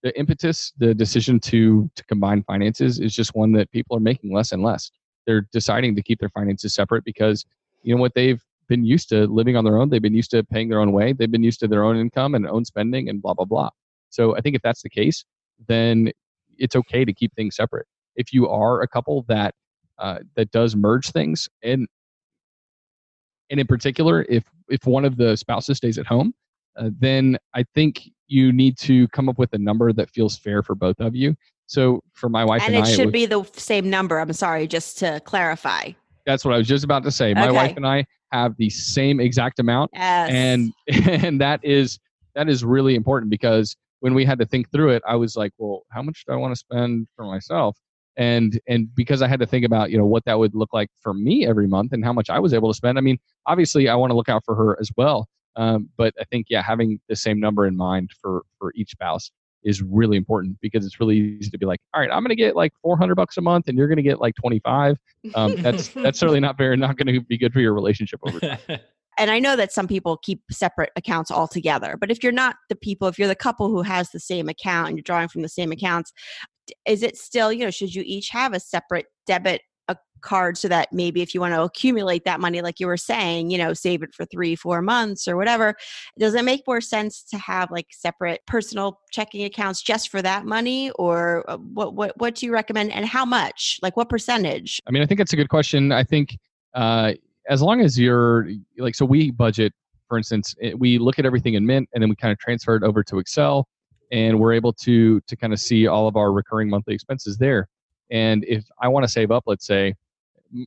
the impetus, the decision to to combine finances is just one that people are making less and less. They're deciding to keep their finances separate because you know what they've been used to living on their own. They've been used to paying their own way. They've been used to their own income and own spending and blah blah blah. So I think if that's the case, then it's okay to keep things separate. If you are a couple that uh, that does merge things and and in particular if if one of the spouses stays at home uh, then i think you need to come up with a number that feels fair for both of you so for my wife and, and it I, should it was, be the same number i'm sorry just to clarify that's what i was just about to say my okay. wife and i have the same exact amount yes. and [LAUGHS] and that is that is really important because when we had to think through it i was like well how much do i want to spend for myself and and because i had to think about you know what that would look like for me every month and how much i was able to spend i mean obviously i want to look out for her as well um, but i think yeah having the same number in mind for for each spouse is really important because it's really easy to be like all right i'm going to get like 400 bucks a month and you're going to get like 25 um, that's [LAUGHS] that's certainly not very not going to be good for your relationship over time. [LAUGHS] And I know that some people keep separate accounts altogether, but if you're not the people, if you're the couple who has the same account and you're drawing from the same accounts, is it still you know should you each have a separate debit a card so that maybe if you want to accumulate that money like you were saying you know save it for three four months or whatever does it make more sense to have like separate personal checking accounts just for that money? Or uh, what what what do you recommend and how much? Like what percentage? I mean i think it's a good question. I think uh as long as you're like so we budget for instance we look at everything in mint and then we kind of transfer it over to excel and we're able to to kind of see all of our recurring monthly expenses there. And if I want to save up, let's say,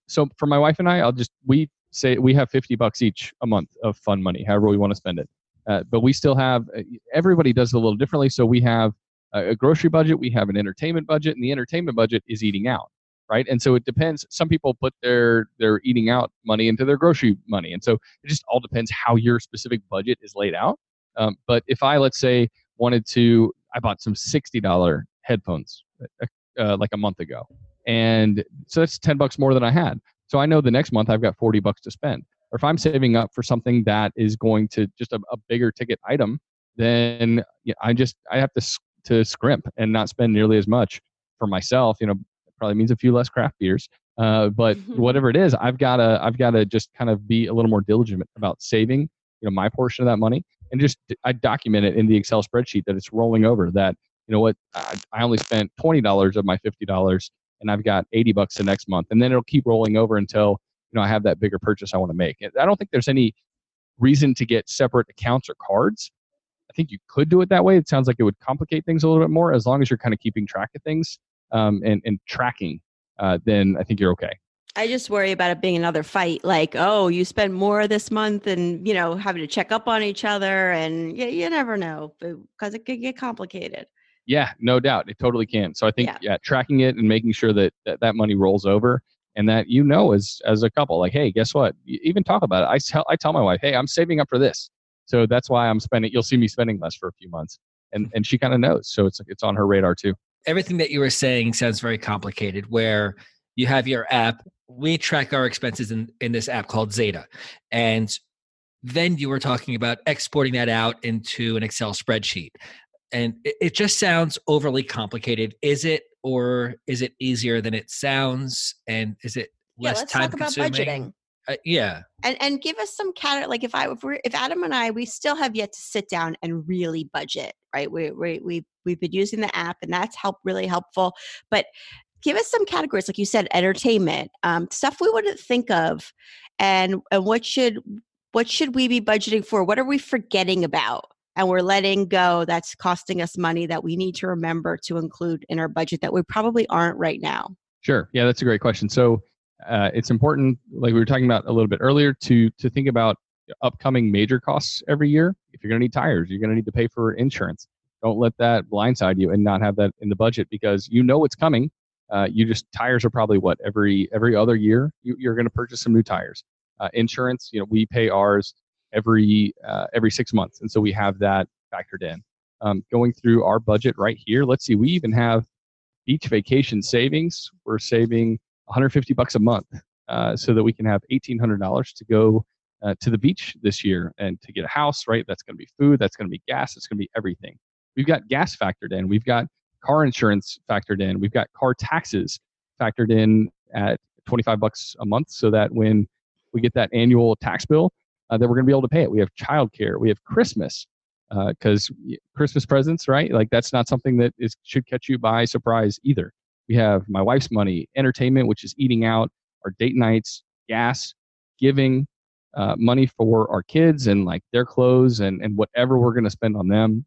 so for my wife and I, I'll just we say we have 50 bucks each a month of fun money, however we want to spend it. Uh, but we still have uh, everybody does it a little differently. So we have a grocery budget, we have an entertainment budget, and the entertainment budget is eating out, right? And so it depends. Some people put their their eating out money into their grocery money, and so it just all depends how your specific budget is laid out. Um, but if I let's say wanted to i bought some $60 headphones uh, uh, like a month ago. And so that's 10 bucks more than i had. So i know the next month i've got 40 bucks to spend. Or if i'm saving up for something that is going to just a, a bigger ticket item then you know, i just i have to to scrimp and not spend nearly as much for myself you know probably means a few less craft beers. Uh, but [LAUGHS] whatever it is i've got to i've got to just kind of be a little more diligent about saving you know my portion of that money and just I document it in the Excel spreadsheet that it's rolling over. That you know what I, I only spent twenty dollars of my fifty dollars, and I've got eighty bucks the next month, and then it'll keep rolling over until you know I have that bigger purchase I want to make. I don't think there's any reason to get separate accounts or cards. I think you could do it that way. It sounds like it would complicate things a little bit more as long as you're kind of keeping track of things um, and, and tracking. Uh, then I think you're okay. I just worry about it being another fight. Like, oh, you spend more this month, and you know, having to check up on each other, and you, you never know because it could get complicated. Yeah, no doubt. It totally can. So I think Yeah. yeah, tracking it and making sure that, that that money rolls over and that you know as as a couple like, hey, guess what? You even talk about it. I tell I tell my wife, "Hey, I'm saving up for this." So that's why I'm spending you'll see me spending less for a few months. And and she kind of knows. So it's it's on her radar too. Everything that you were saying sounds very complicated. Where you have your app, we track our expenses in in this app called Zeta, and then you were talking about exporting that out into an Excel spreadsheet. And it, it just sounds overly complicated. Is it, or is it easier than it sounds? And is it yeah, less let's time talk about consuming? budgeting. Uh, yeah. and and give us some cat like if I if, we're, if Adam and I we still have yet to sit down and really budget right we we we we've been using the app and that's helped really helpful but give us some categories like you said entertainment um, stuff we wouldn't think of and and what should what should we be budgeting for what are we forgetting about and we're letting go that's costing us money that we need to remember to include in our budget that we probably aren't right now Sure. Yeah, that's a great question. So uh, it's important, like we were talking about a little bit earlier, to to think about upcoming major costs every year. If you're going to need tires, you're going to need to pay for insurance. Don't let that blindside you and not have that in the budget because you know it's coming. Uh, you just tires are probably what every every other year you, you're going to purchase some new tires. Uh, insurance, you know, we pay ours every uh, every six months, and so we have that factored in. Um, going through our budget right here, let's see, we even have beach vacation savings. We're saving 150 bucks a month uh, so that we can have $1,800 to go uh, to the beach this year and to get a house, right? That's going to be food, that's going to be gas, it's going to be everything. We've got gas factored in, we've got car insurance factored in, we've got car taxes factored in at 25 bucks a month so that when we get that annual tax bill, uh, that we're going to be able to pay it. We have childcare, we have Christmas, because Christmas presents, right? Like that's not something that is should catch you by surprise either. We have my wife's money, entertainment, which is eating out, our date nights, gas, giving, uh, money for our kids and like their clothes and and whatever we're going to spend on them.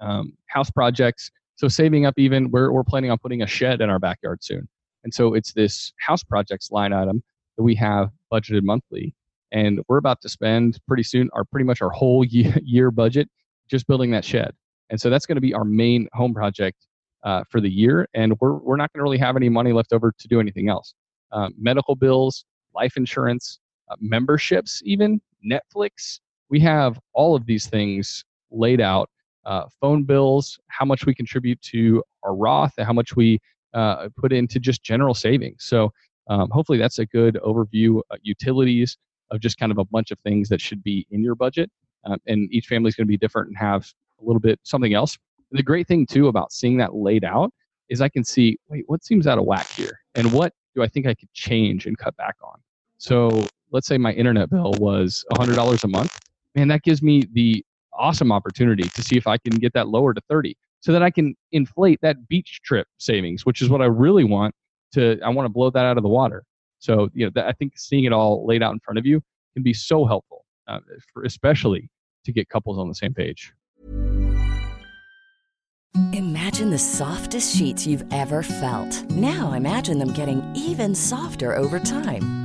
Um, house projects. So saving up even we're we're planning on putting a shed in our backyard soon, and so it's this house projects line item that we have budgeted monthly and we're about to spend pretty soon our pretty much our whole year, [LAUGHS] year budget just building that shed. And so that's going to be our main home project uh, for the year and we're, we're not going to really have any money left over to do anything else. Um, medical bills life insurance uh, memberships even netflix. We have all of these things laid out uh, phone bills how much we contribute to our roth and how much we uh, put into just general savings so um, hopefully that's a good overview uh, utilities of just kind of a bunch of things that should be in your budget. Um, and each family is going to be different and have a little bit something else. And the great thing too about seeing that laid out is I can see, wait, what seems out of whack here? And what do I think I could change and cut back on? So let's say my internet bill was $100 a month. Man, that gives me the awesome opportunity to see if I can get that lower to 30 so that I can inflate that beach trip savings, which is what I really want to, I want to blow that out of the water. So, you know, that, I think seeing it all laid out in front of you can be so helpful, uh, for especially to get couples on the same page. Imagine the softest sheets you've ever felt. Now imagine them getting even softer over time.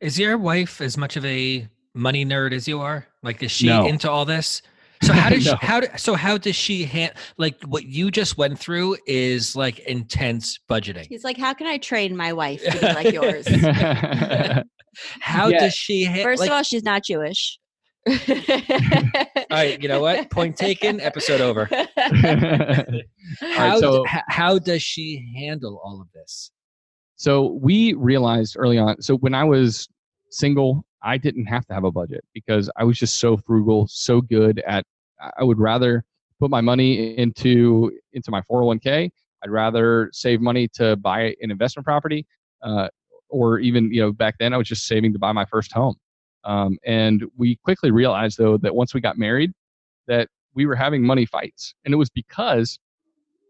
Is your wife as much of a money nerd as you are? Like, is she No. into all this? [LAUGHS] So how does No. she, how do, so how does she hand like what you just went through is like intense budgeting. he's like how can i train my wife to be like yours [LAUGHS] How Yeah. does she ha- First like, of all, she's not Jewish. all right, you know what? Point taken. Episode over. [LAUGHS] How so- d- h- how does she handle all of this? So we realized early on. So when I was single, I didn't have to have a budget because I was just so frugal, so good at. I would rather put my money into into my 401k. I'd rather save money to buy an investment property, uh, or even you know back then I was just saving to buy my first home. Um, and we quickly realized though that once we got married, that we were having money fights, and it was because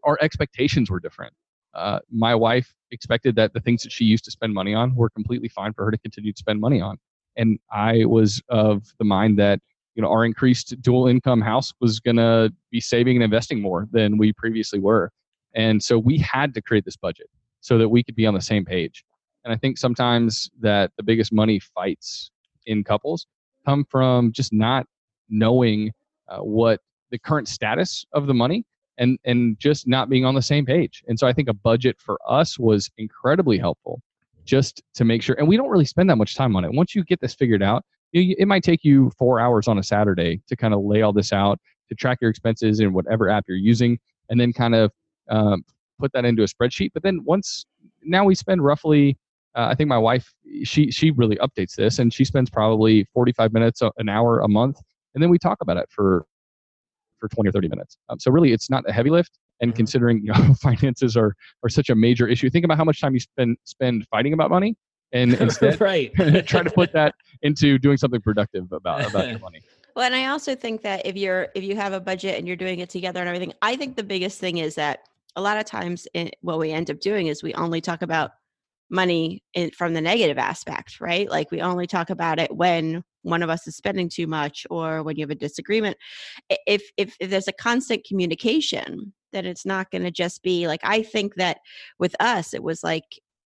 our expectations were different. Uh, my wife expected that the things that she used to spend money on were completely fine for her to continue to spend money on, and I was of the mind that you know our increased dual income house was going to be saving and investing more than we previously were, and so we had to create this budget so that we could be on the same page. And I think sometimes that the biggest money fights in couples come from just not knowing uh, what the current status of the money and and just not being on the same page. And so I think a budget for us was incredibly helpful just to make sure and we don't really spend that much time on it. Once you get this figured out, you, it might take you 4 hours on a Saturday to kind of lay all this out, to track your expenses in whatever app you're using and then kind of um, put that into a spreadsheet. But then once now we spend roughly uh, I think my wife she she really updates this and she spends probably 45 minutes an hour a month and then we talk about it for for 20 or 30 minutes. Um, so really, it's not a heavy lift. And mm-hmm. considering you know [LAUGHS] finances are are such a major issue, think about how much time you spend spend fighting about money, and [LAUGHS] instead right. [LAUGHS] try to put that into doing something productive about about your money. Well, and I also think that if you're if you have a budget and you're doing it together and everything, I think the biggest thing is that a lot of times it, what we end up doing is we only talk about money in, from the negative aspect, right? Like we only talk about it when one of us is spending too much or when you have a disagreement if if, if there's a constant communication then it's not going to just be like i think that with us it was like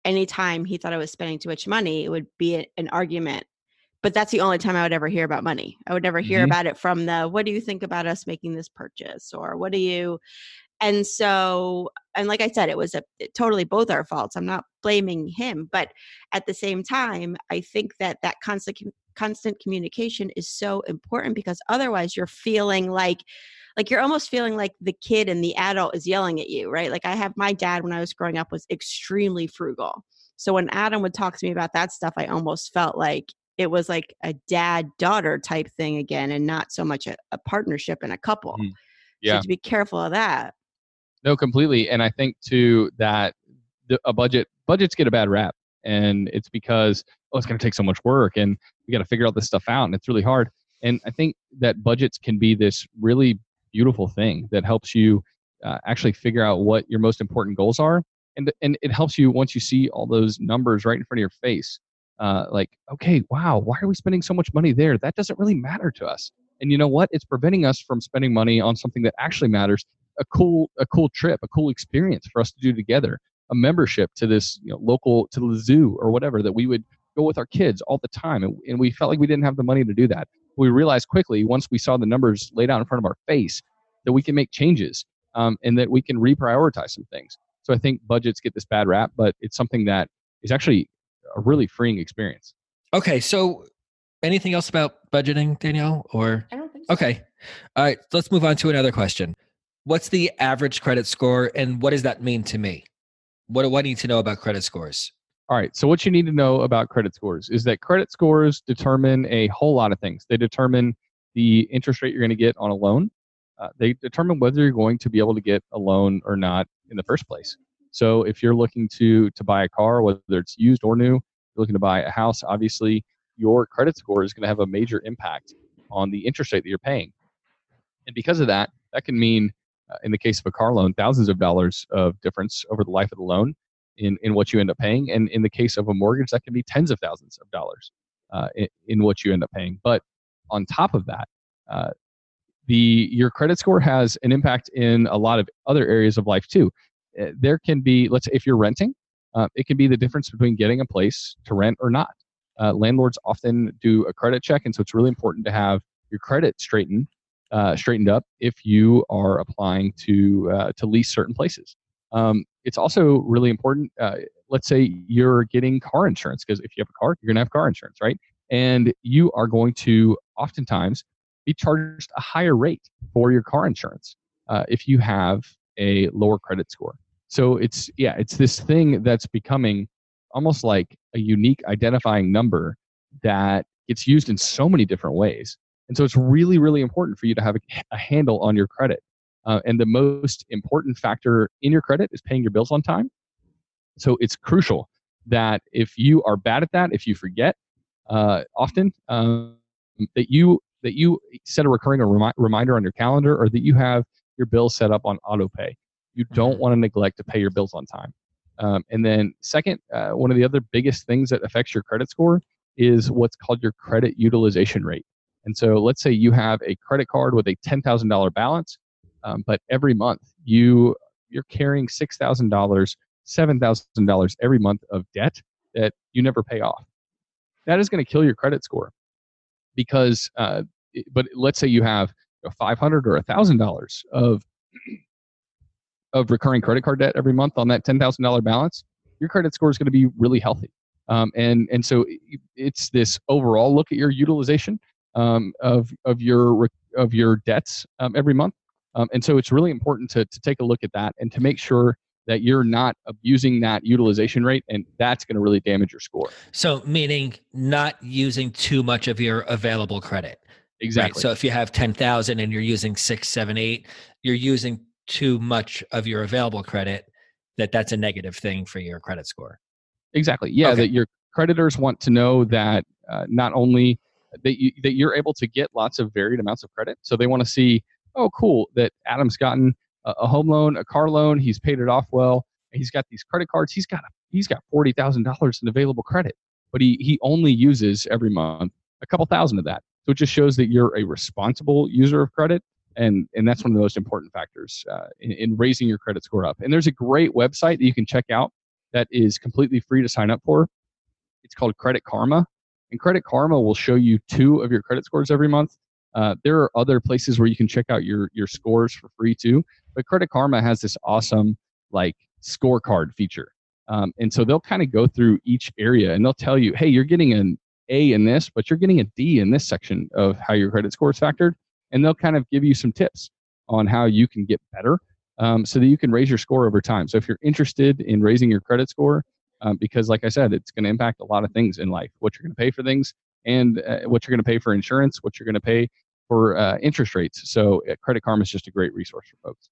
anytime he thought i was spending too much money it would be a, an argument but that's the only time i would ever hear about money i would never hear mm-hmm. about it from the what do you think about us making this purchase or what do you and so and like i said it was a totally both our faults i'm not blaming him but at the same time i think that that constant constant communication is so important because otherwise you're feeling like like you're almost feeling like the kid and the adult is yelling at you right? Like i have my dad when i was growing up was extremely frugal. So when adam would talk to me about that stuff i almost felt like it was like a dad daughter type thing again and not so much a, a partnership and a couple. Mm. yeah. so to be careful of that. No completely and i think too that the, a budget budgets get a bad rap and it's because oh it's going to take so much work and we got to figure all this stuff out and it's really hard. And i think that budgets can be this really beautiful thing that helps you uh, actually figure out what your most important goals are and and it helps you once you see all those numbers right in front of your face uh, like okay wow why are we spending so much money there? That doesn't really matter to us. And you know what? It's preventing us from spending money on something that actually matters a cool a cool trip a cool experience for us to do together a membership to this you know, local to the zoo or whatever that we would go with our kids all the time and, and we felt like we didn't have the money to do that. We realized quickly once we saw the numbers laid out in front of our face that we can make changes um, and that we can reprioritize some things. So i think budgets get this bad rap but it's something that is actually a really freeing experience. Okay so anything else about budgeting danielle or i don't think so. okay. All right let's move on to another question. What's the average credit score and what does that mean to me? What do I need to know about credit scores? All right. So, what you need to know about credit scores is that credit scores determine a whole lot of things. They determine the interest rate you're going to get on a loan, uh, they determine whether you're going to be able to get a loan or not in the first place. So, if you're looking to, to buy a car, whether it's used or new, you're looking to buy a house, obviously your credit score is going to have a major impact on the interest rate that you're paying. And because of that, that can mean uh, in the case of a car loan, thousands of dollars of difference over the life of the loan in, in what you end up paying. And in the case of a mortgage, that can be tens of thousands of dollars uh, in, in, what you end up paying. But on top of that, uh, the your credit score has an impact in a lot of other areas of life too. Uh, there can be, let's say, if you're renting, uh, it can be the difference between getting a place to rent or not. Uh, landlords often do a credit check, and so it's really important to have your credit straightened uh, straightened up if you are applying to uh, to lease certain places. Um, it's also really important. Uh, let's say you're getting car insurance because if you have a car, you're going to have car insurance, right? And you are going to oftentimes be charged a higher rate for your car insurance uh, if you have a lower credit score. So it's yeah, it's this thing that's becoming almost like a unique identifying number that gets used in so many different ways and so it's really, really important for you to have a, a handle on your credit. Uh, and the most important factor in your credit is paying your bills on time. So it's crucial that if you are bad at that, if you forget uh, often, um, that you that you set a recurring remi- reminder on your calendar, or that you have your bill set up on auto pay. You don't Mhm. want to neglect to pay your bills on time. Um, and then, second, uh, one of the other biggest things that affects your credit score is what's called your credit utilization rate. And so, let's say you have a credit card with a $10,000 balance, um, but every month you you're carrying $6,000, $7,000 every month of debt that you never pay off. That is going to kill your credit score because, uh, but let's say you have know, 500 or $1,000 of [CLEARS THROAT] of recurring credit card debt every month on that $10,000 balance, your credit score is going to be really healthy. Um, and and so it's this overall look at your utilization um, of of your of your debts um, every month. Um, and so it's really important to to take a look at that and to make sure that you're not abusing that utilization rate, and that's going to really damage your score. So, meaning not using too much of your available credit. Right? Exactly. So, if you have 10,000 and you're using six, seven, eight, you're using too much of your available credit, that that's a negative thing for your credit score. Exactly. Yeah, Okay. that your creditors want to know that uh, not only that you that you're able to get lots of varied amounts of credit, so they want to see, oh, cool, that Adam's gotten a, a home loan, a car loan, he's paid it off well, he's got these credit cards, he's got he's got forty thousand dollars in available credit, but he he only uses every month a couple thousand of that. So it just shows that you're a responsible user of credit. And, and that's one of the most important factors uh, in, in raising your credit score up. And there's a great website that you can check out that is completely free to sign up for. It's called Credit Karma. And Credit Karma will show you two of your credit scores every month. Uh, there are other places where you can check out your, your scores for free too. But Credit Karma has this awesome like scorecard feature. Um, and so they'll kind of go through each area and they'll tell you, hey, you're getting an A in this, but you're getting a D in this section of how your credit score is factored. And they'll kind of give you some tips on how you can get better um, so that you can raise your score over time. So if you're interested in raising your credit score, um, because like I said, it's going to impact a lot of things in life, what you're going to pay for things and uh, what you're going to pay for insurance, what you're going to pay for uh, interest rates. So uh, Credit Karma is just a great resource for folks.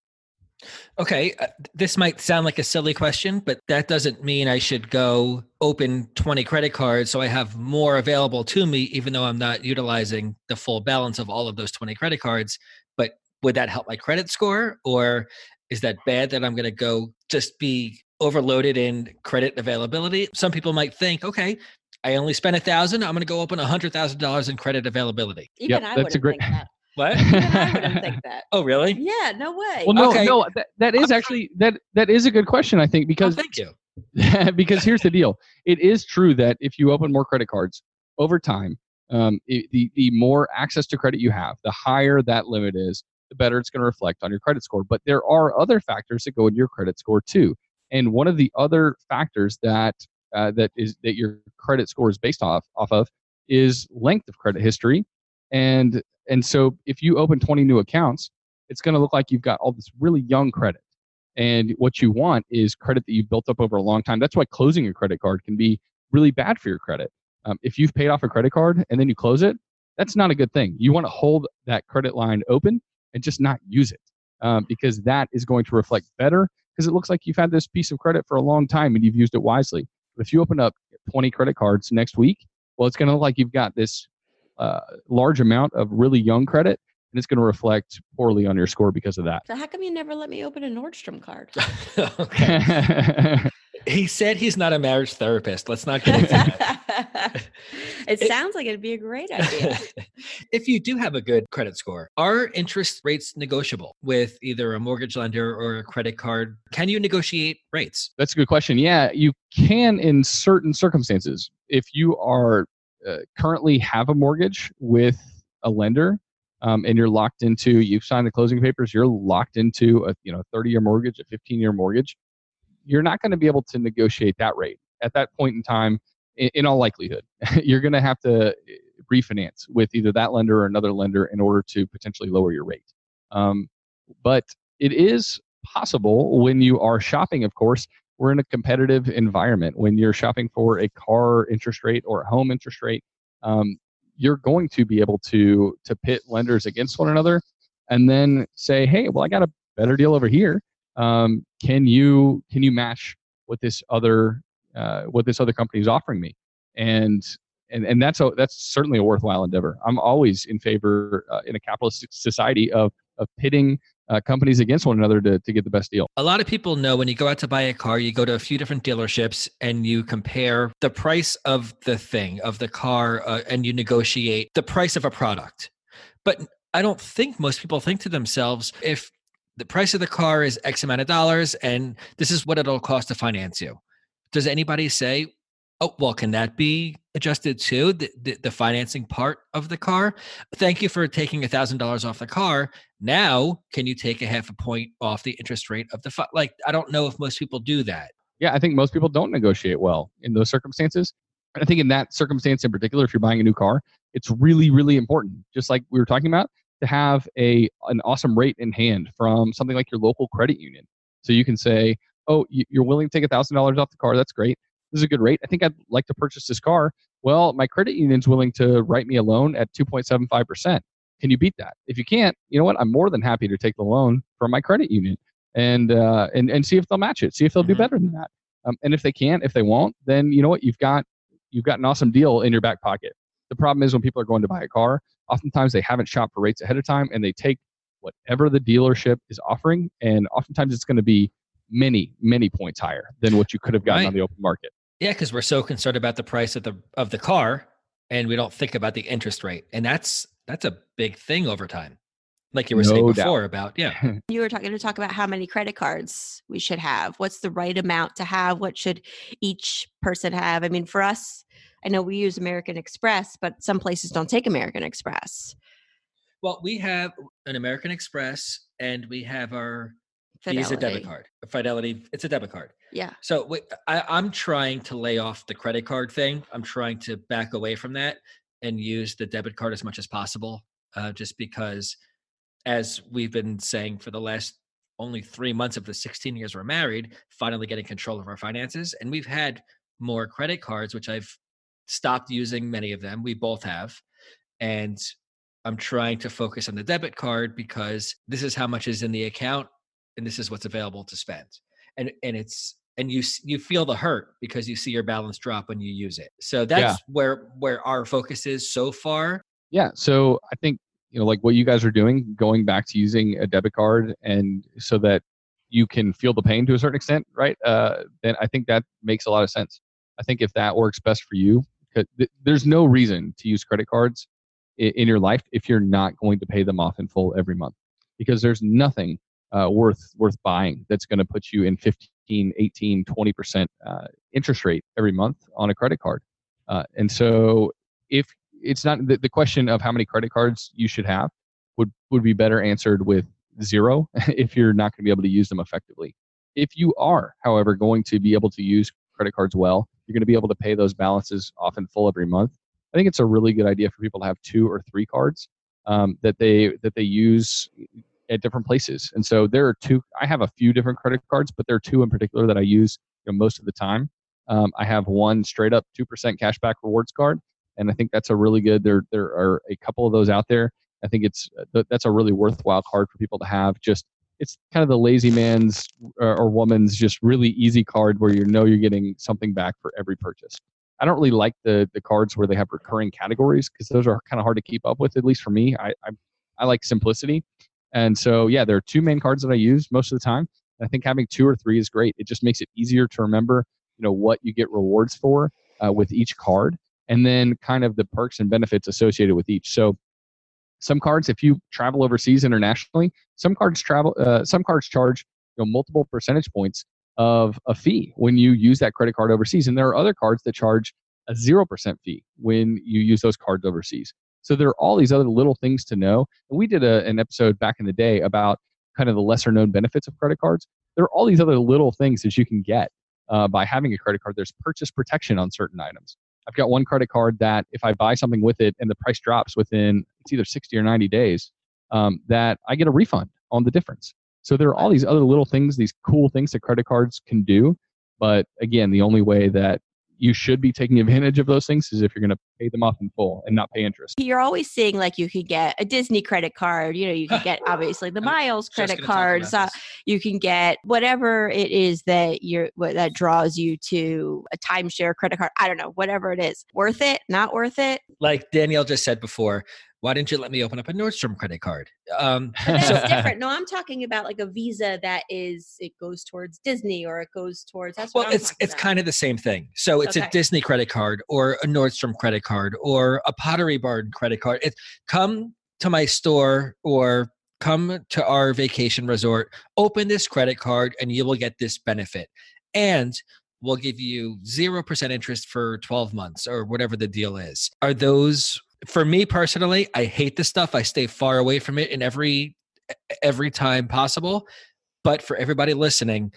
Okay, uh, this might sound like a silly question, but that doesn't mean I should go open 20 credit cards so I have more available to me, even though I'm not utilizing the full balance of all of those 20 credit cards. But would that help my credit score? Or is that bad that I'm going to go just be overloaded in credit availability? Some people might think, okay, I only spent a thousand. I'm going to go open a hundred thousand dollars in credit availability. Even Yep, I that's a great- that. What? [LAUGHS] I [LAUGHS] wouldn't think that. oh, really? Yeah, no way. Well, no, Okay. no, that, that is actually that that is a good question. I think Oh, because thank you. [LAUGHS] because here's the deal. It is true that if you open more credit cards over time, um, it, the the more access to credit you have, the higher that limit is, the better it's going to reflect on your credit score. But there are other factors that go into your credit score too. And one of the other factors that uh, that is that your credit score is based off off of is length of credit history. And and so if you open 20 new accounts, it's going to look like you've got all this really young credit. And what you want is credit that you've built up over a long time. That's why closing a credit card can be really bad for your credit. Um, if you've paid off a credit card and then you close it, that's not a good thing. You want to hold that credit line open and just not use it um, because that is going to reflect better because it looks like you've had this piece of credit for a long time and you've used it wisely. But if you open up 20 credit cards next week, well, it's going to look like you've got this uh, large amount of really young credit and it's going to reflect poorly on your score because of that. so how come you never let me open a Nordstrom card? [LAUGHS] okay. [LAUGHS] He said he's not a marriage therapist. Let's not get into that. [LAUGHS] it It- sounds like it'd be a great idea. [LAUGHS] if you do have a good credit score, are interest rates negotiable with either a mortgage lender or a credit card? Can you negotiate rates? That's a good question. Yeah, you can in certain circumstances. If you are uh, currently have a mortgage with a lender um, and you're locked into, you've signed the closing papers, you're locked into a you know 30 year mortgage, a 15 year mortgage, you're not going to be able to negotiate that rate at that point in time. In, in all likelihood, [LAUGHS] you're going to have to uh, refinance with either that lender or another lender in order to potentially lower your rate. Um, but it is possible when you are shopping, of course, we're in a competitive environment. When you're shopping for a car interest rate or a home interest rate, um, you're going to be able to to pit lenders against one another, and then say, "Hey, well, I got a better deal over here. Um, can you can you match what this other uh, what this other company is offering me?" And and and that's a that's certainly a worthwhile endeavor. I'm always in favor uh, in a capitalist society of of pitting uh, companies against one another to, to get the best deal. A lot of people know when you go out to buy a car, you go to a few different dealerships and you compare the price of the thing, of the car, uh, and you negotiate the price of a product. But I don't think most people think to themselves if the price of the car is X amount of dollars and this is what it'll cost to finance you. Does anybody say, oh, well, can that be adjusted to The, the, the financing part of the car? Thank you for taking a thousand dollars off the car. Now, can you take a half a point off the interest rate of the, fi-? like, I don't know if most people do that. Yeah, I think most people don't negotiate well in those circumstances. And I think in that circumstance in particular, if you're buying a new car, it's really, really important. Just like we were talking about, to have a an awesome rate in hand from something like your local credit union. So you can say, "Oh, you're willing to take a thousand dollars off the car? That's great. This is a good rate. I think I'd like to purchase this car. Well, my credit union's willing to write me a loan at 2.75 percent. Can you beat that? If you can't, you know what? I'm more than happy to take the loan from my credit union and uh, and and see if they'll match it. See if they'll mm-hmm. do better than that. Um, and if they can't, if they won't, then you know what? You've got you've got an awesome deal in your back pocket. The problem is when people are going to buy a car, oftentimes they haven't shopped for rates ahead of time and they take whatever the dealership is offering. And oftentimes it's going to be many, many points higher than what you could have gotten right. on the open market. Yeah, because we're so concerned about the price of the of the car and we don't think about the interest rate. And that's that's a big thing over time. Like you were no saying before doubt. about, yeah. [LAUGHS] you were talking to talk about how many credit cards we should have. What's the right amount to have? What should each person have? I mean, for us, I know we use American Express, but some places don't take American Express. Well, we have an American Express and we have our Fidelity. Visa debit card. Fidelity, it's a debit card. Yeah. So I, I'm trying to lay off the credit card thing. I'm trying to back away from that and use the debit card as much as possible, uh, just because, as we've been saying for the last only three months of the 16 years we're married, finally getting control of our finances. And we've had more credit cards, which I've stopped using many of them. We both have. And I'm trying to focus on the debit card because this is how much is in the account and this is what's available to spend. And and it's and you you feel the hurt because you see your balance drop when you use it. So that's yeah. where where our focus is so far. Yeah, so I think you know like what you guys are doing going back to using a debit card and so that you can feel the pain to a certain extent, right? Uh, then I think that makes a lot of sense. I think if that works best for you, there's no reason to use credit cards in your life if you're not going to pay them off in full every month because there's nothing uh, worth worth buying that's going to put you in 15 18 20% uh, interest rate every month on a credit card uh, and so if it's not the, the question of how many credit cards you should have would would be better answered with zero [LAUGHS] if you're not going to be able to use them effectively if you are however going to be able to use credit cards well you're going to be able to pay those balances off in full every month. I think it's a really good idea for people to have two or three cards um, that they that they use at different places. And so there are two. I have a few different credit cards, but there are two in particular that I use you know, most of the time. Um, I have one straight up two percent cashback rewards card, and I think that's a really good. There there are a couple of those out there. I think it's uh, that's a really worthwhile card for people to have. Just it's kind of the lazy man's or woman's just really easy card where you know you're getting something back for every purchase. I don't really like the the cards where they have recurring categories because those are kind of hard to keep up with. At least for me, I, I I like simplicity, and so yeah, there are two main cards that I use most of the time. I think having two or three is great. It just makes it easier to remember, you know, what you get rewards for uh, with each card, and then kind of the perks and benefits associated with each. So some cards, if you travel overseas internationally, some cards travel, uh, some cards charge you know multiple percentage points of a fee when you use that credit card overseas, and there are other cards that charge a zero percent fee when you use those cards overseas. So there are all these other little things to know. And we did a, an episode back in the day about kind of the lesser known benefits of credit cards. There are all these other little things that you can get uh, by having a credit card. There's purchase protection on certain items. I've got one credit card that if I buy something with it and the price drops within it's either 60 or 90 days, um, that I get a refund on the difference. So there are all these other little things, these cool things that credit cards can do. But again, the only way that you should be taking advantage of those things is if you're going to pay them off in full and not pay interest. You're always seeing like you could get a Disney credit card, you know, you can get obviously the [LAUGHS] Miles credit cards, uh, you can get whatever it is that you're that draws you to a timeshare credit card. I don't know, whatever it is. Worth it, not worth it? Like Danielle just said before, why didn't you let me open up a Nordstrom credit card? Um, But so- different. No, I'm talking about like a visa that is it goes towards Disney or it goes towards. That's well, it's it's about. kind of the same thing. So it's a Disney credit card or a Nordstrom credit card or a Pottery Barn credit card. It come to my store or come to our vacation resort, open this credit card, and you will get this benefit. And we'll give you 0% interest for 12 months or whatever the deal is. Are those for me personally, I hate this stuff. I stay far away from it in every every time possible. But for everybody listening,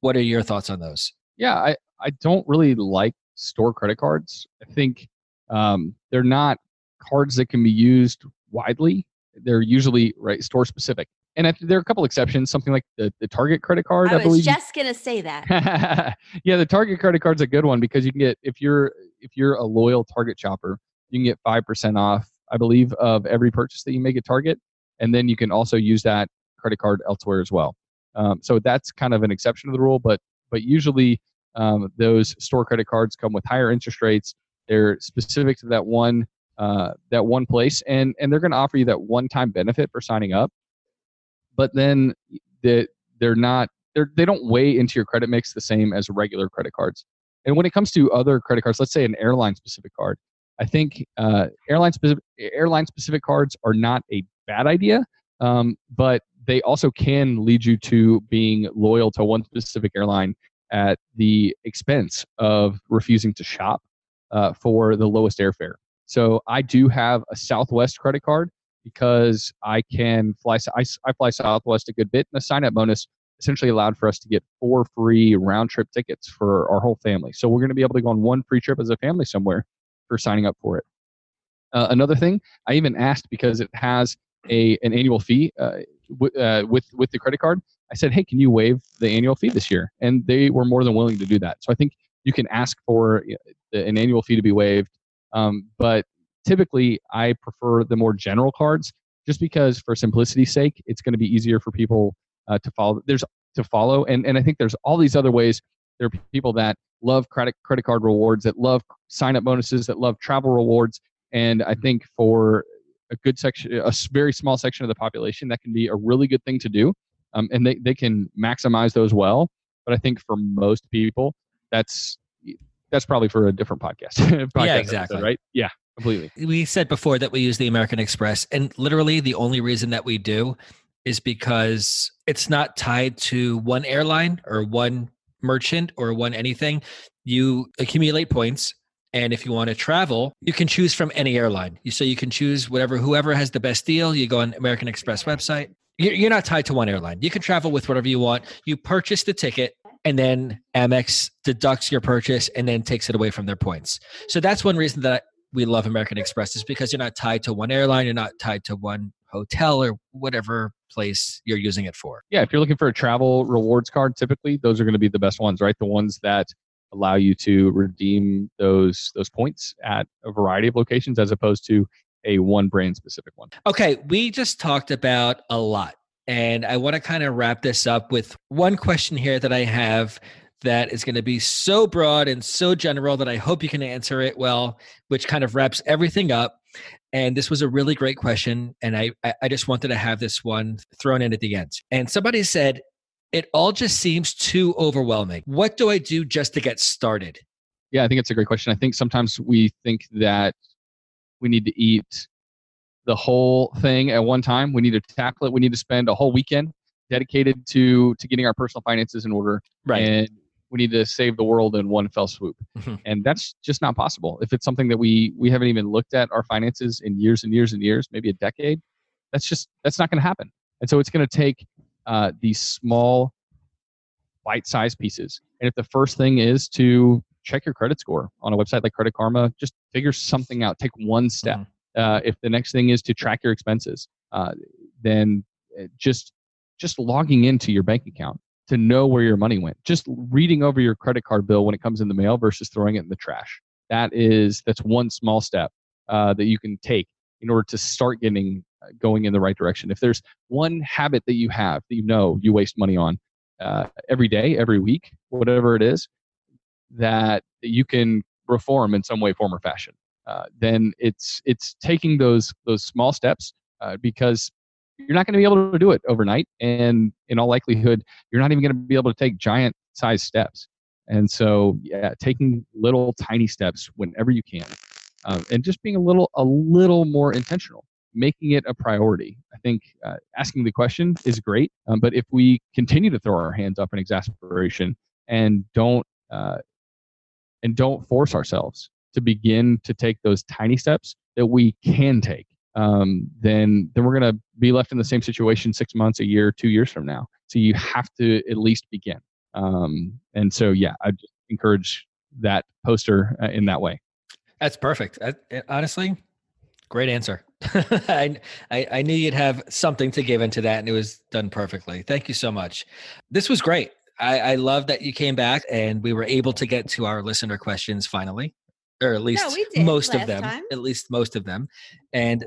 what are your thoughts on those? yeah i i don't really like store credit cards i think um, they're not cards that can be used widely they're usually right store specific and if, there are a couple exceptions something like the, the target credit card i, I was believe just gonna say that. [LAUGHS] yeah the target credit card's a good one because you can get if you're if you're a loyal target shopper you can get 5% off i believe of every purchase that you make at target and then you can also use that credit card elsewhere as well. Um, so that's kind of an exception to the rule but but usually um, those store credit cards come with higher interest rates. They're specific to that one uh, that one place and and they're going to offer you that one time benefit for signing up but then the, they're not they're, they don't weigh into your credit mix the same as regular credit cards. And when it comes to other credit cards let's say an airline specific card i think uh, airline specific airline specific cards are not a bad idea um, but they also can lead you to being loyal to one specific airline at the expense of refusing to shop uh, for the lowest airfare. So I do have a Southwest credit card because I can fly. I, I fly Southwest a good bit, and the sign up bonus essentially allowed for us to get four free round trip tickets for our whole family. So we're going to be able to go on one free trip as a family somewhere for signing up for it. Uh, another thing, I even asked because it has a an annual fee uh, w- uh, with with the credit card. I said, "Hey, can you waive the annual fee this year?" And they were more than willing to do that. So I think you can ask for an annual fee to be waived, um, but typically I prefer the more general cards just because, for simplicity's sake, it's going to be easier for people uh, to follow. There's to follow, and and I think there's all these other ways. There are people that love credit credit card rewards, that love sign up bonuses, that love travel rewards, and I think for a good section, a very small section of the population, that can be a really good thing to do, um, and they they can maximize those well. But I think for most people, that's that's probably for a different podcast. [LAUGHS] podcast episode, exactly. right? Yeah, completely. we said before that we use the American Express, and literally the only reason that we do is because it's not tied to one airline or one merchant or one anything. You accumulate points, and if you want to travel, you can choose from any airline. You so you can choose whatever whoever has the best deal. You go on American Express website. You're you're not tied to one airline. You can travel with whatever you want. You purchase the ticket, and then Amex deducts your purchase and then takes it away from their points. So that's one reason that we love American Express is because you're not tied to one airline, you're not tied to one hotel or whatever place you're using it for. yeah, if you're looking for a travel rewards card, typically those are going to be the best ones, right? The ones that allow you to redeem those those points at a variety of locations as opposed to a one brand specific one. Okay, we just talked about a lot. And I want to kind of wrap this up with one question here that I have that is going to be so broad and so general that I hope you can answer it well, which kind of wraps everything up. And this was a really great question. And I, I just wanted to have this one thrown in at the end. And somebody said, it all just seems too overwhelming. What do I do just to get started? Yeah, I think it's a great question. I think sometimes we think that we need to eat the whole thing at one time. We need to tackle it. We need to spend a whole weekend dedicated to to getting our personal finances in order. Right. And we need to save the world in one fell swoop. Mhm. And that's just not possible. If it's something that we we haven't even looked at our finances in years and years and years, maybe a decade, that's just that's not going to happen. And so it's going to take uh, these small bite-sized pieces. And if the first thing is to check your credit score on a website like Credit Karma, just figure something out. Take one step. Uh, if the next thing is to track your expenses, uh, then uh, just just logging into your bank account to know where your money went. Just reading over your credit card bill when it comes in the mail versus throwing it in the trash. That is that's one small step uh, that you can take in order to start getting uh, going in the right direction. If there's one habit that you have that you know you waste money on uh, every day, every week, whatever it is, that you can reform in some way, form, or fashion. uh, then it's it's taking those those small steps uh, because you're not going to be able to do it overnight, and in all likelihood, you're not even going to be able to take giant size steps. And so, yeah, taking little tiny steps whenever you can, um, and just being a little a little more intentional making it a priority. I think uh, asking the question is great, um, but if we continue to throw our hands up in exasperation and don't uh, and don't force ourselves to begin to take those tiny steps that we can take, um, then then we're going to be left in the same situation six months, a year, two years from now. So you have to at least begin. Um, and so, yeah, I encourage that poster uh, in that way. That's perfect. I, honestly, great answer. [LAUGHS] I, I, I knew you'd have something to give into that, and it was done perfectly. Thank you so much. This was great. I, I love that you came back and we were able to get to our listener questions finally or at least most of them time. at least most of them and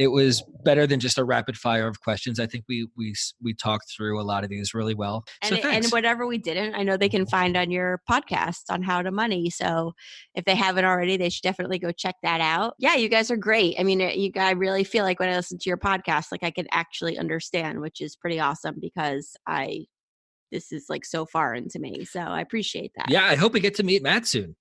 it was better than just a rapid fire of questions. I think we we we talked through a lot of these really well and, so and whatever we didn't i know they can find on your podcast on how to money so if they haven't already they should definitely go check that out. Yeah you guys are great. I mean you i really feel like when i listen to your podcast like i can actually understand which is pretty awesome because i this is like so far into me so i appreciate that. Yeah i hope we get to meet matt soon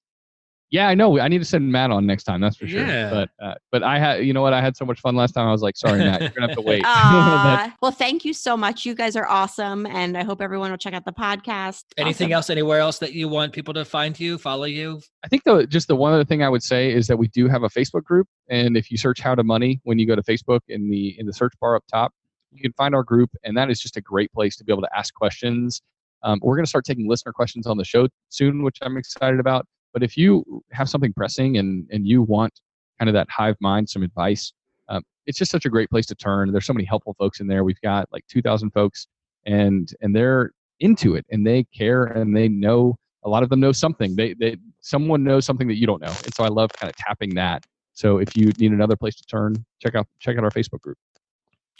yeah, I know. I need to send Matt on next time. That's for sure. Yeah. But uh, but I had you know what? I had so much fun last time. I was like, sorry, Matt, you're gonna have to wait. [LAUGHS] Aw. well, thank you so much. You guys are awesome, and I hope everyone will check out the podcast. anything Awesome. else anywhere else that you want people to find you follow you I think the just the one other thing I would say is that we do have a Facebook group, and if you search "How to Money" when you go to Facebook in the in the search bar up top, you can find our group, and that is just a great place to be able to ask questions. Um, we're going to start taking listener questions on the show soon, which I'm excited about. But if you have something pressing and and you want kind of that hive mind, some advice, um, it's just such a great place to turn. There's so many helpful folks in there. We've got like 2,000 folks, and and they're into it and they care and they know a lot of them know something. They they someone knows something that you don't know, and so I love kind of tapping that. So if you need another place to turn, check out check out our Facebook group.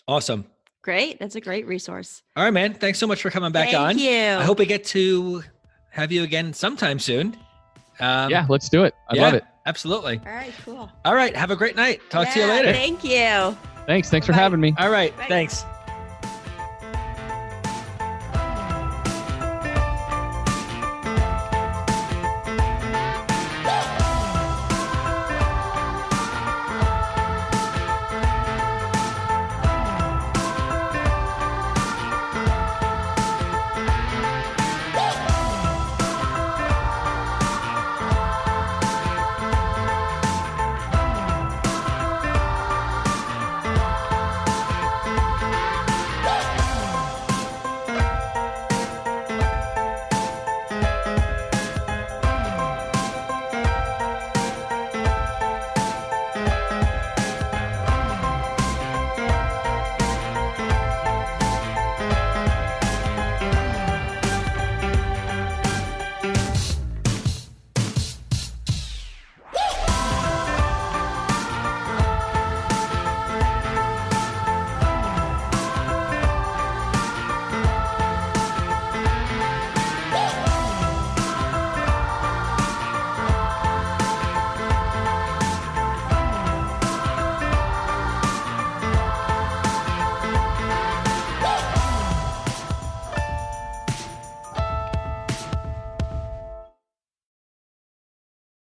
awesome Great. That's a great resource. all right man thanks so much for coming back Thank on you. i hope we get to have you again sometime soon um, yeah, let's do it. I yeah, love it. absolutely All right. Cool. all right have a great night talk to you later Thank you. Thanks. Thanks for Bye. having me. all right Bye. thanks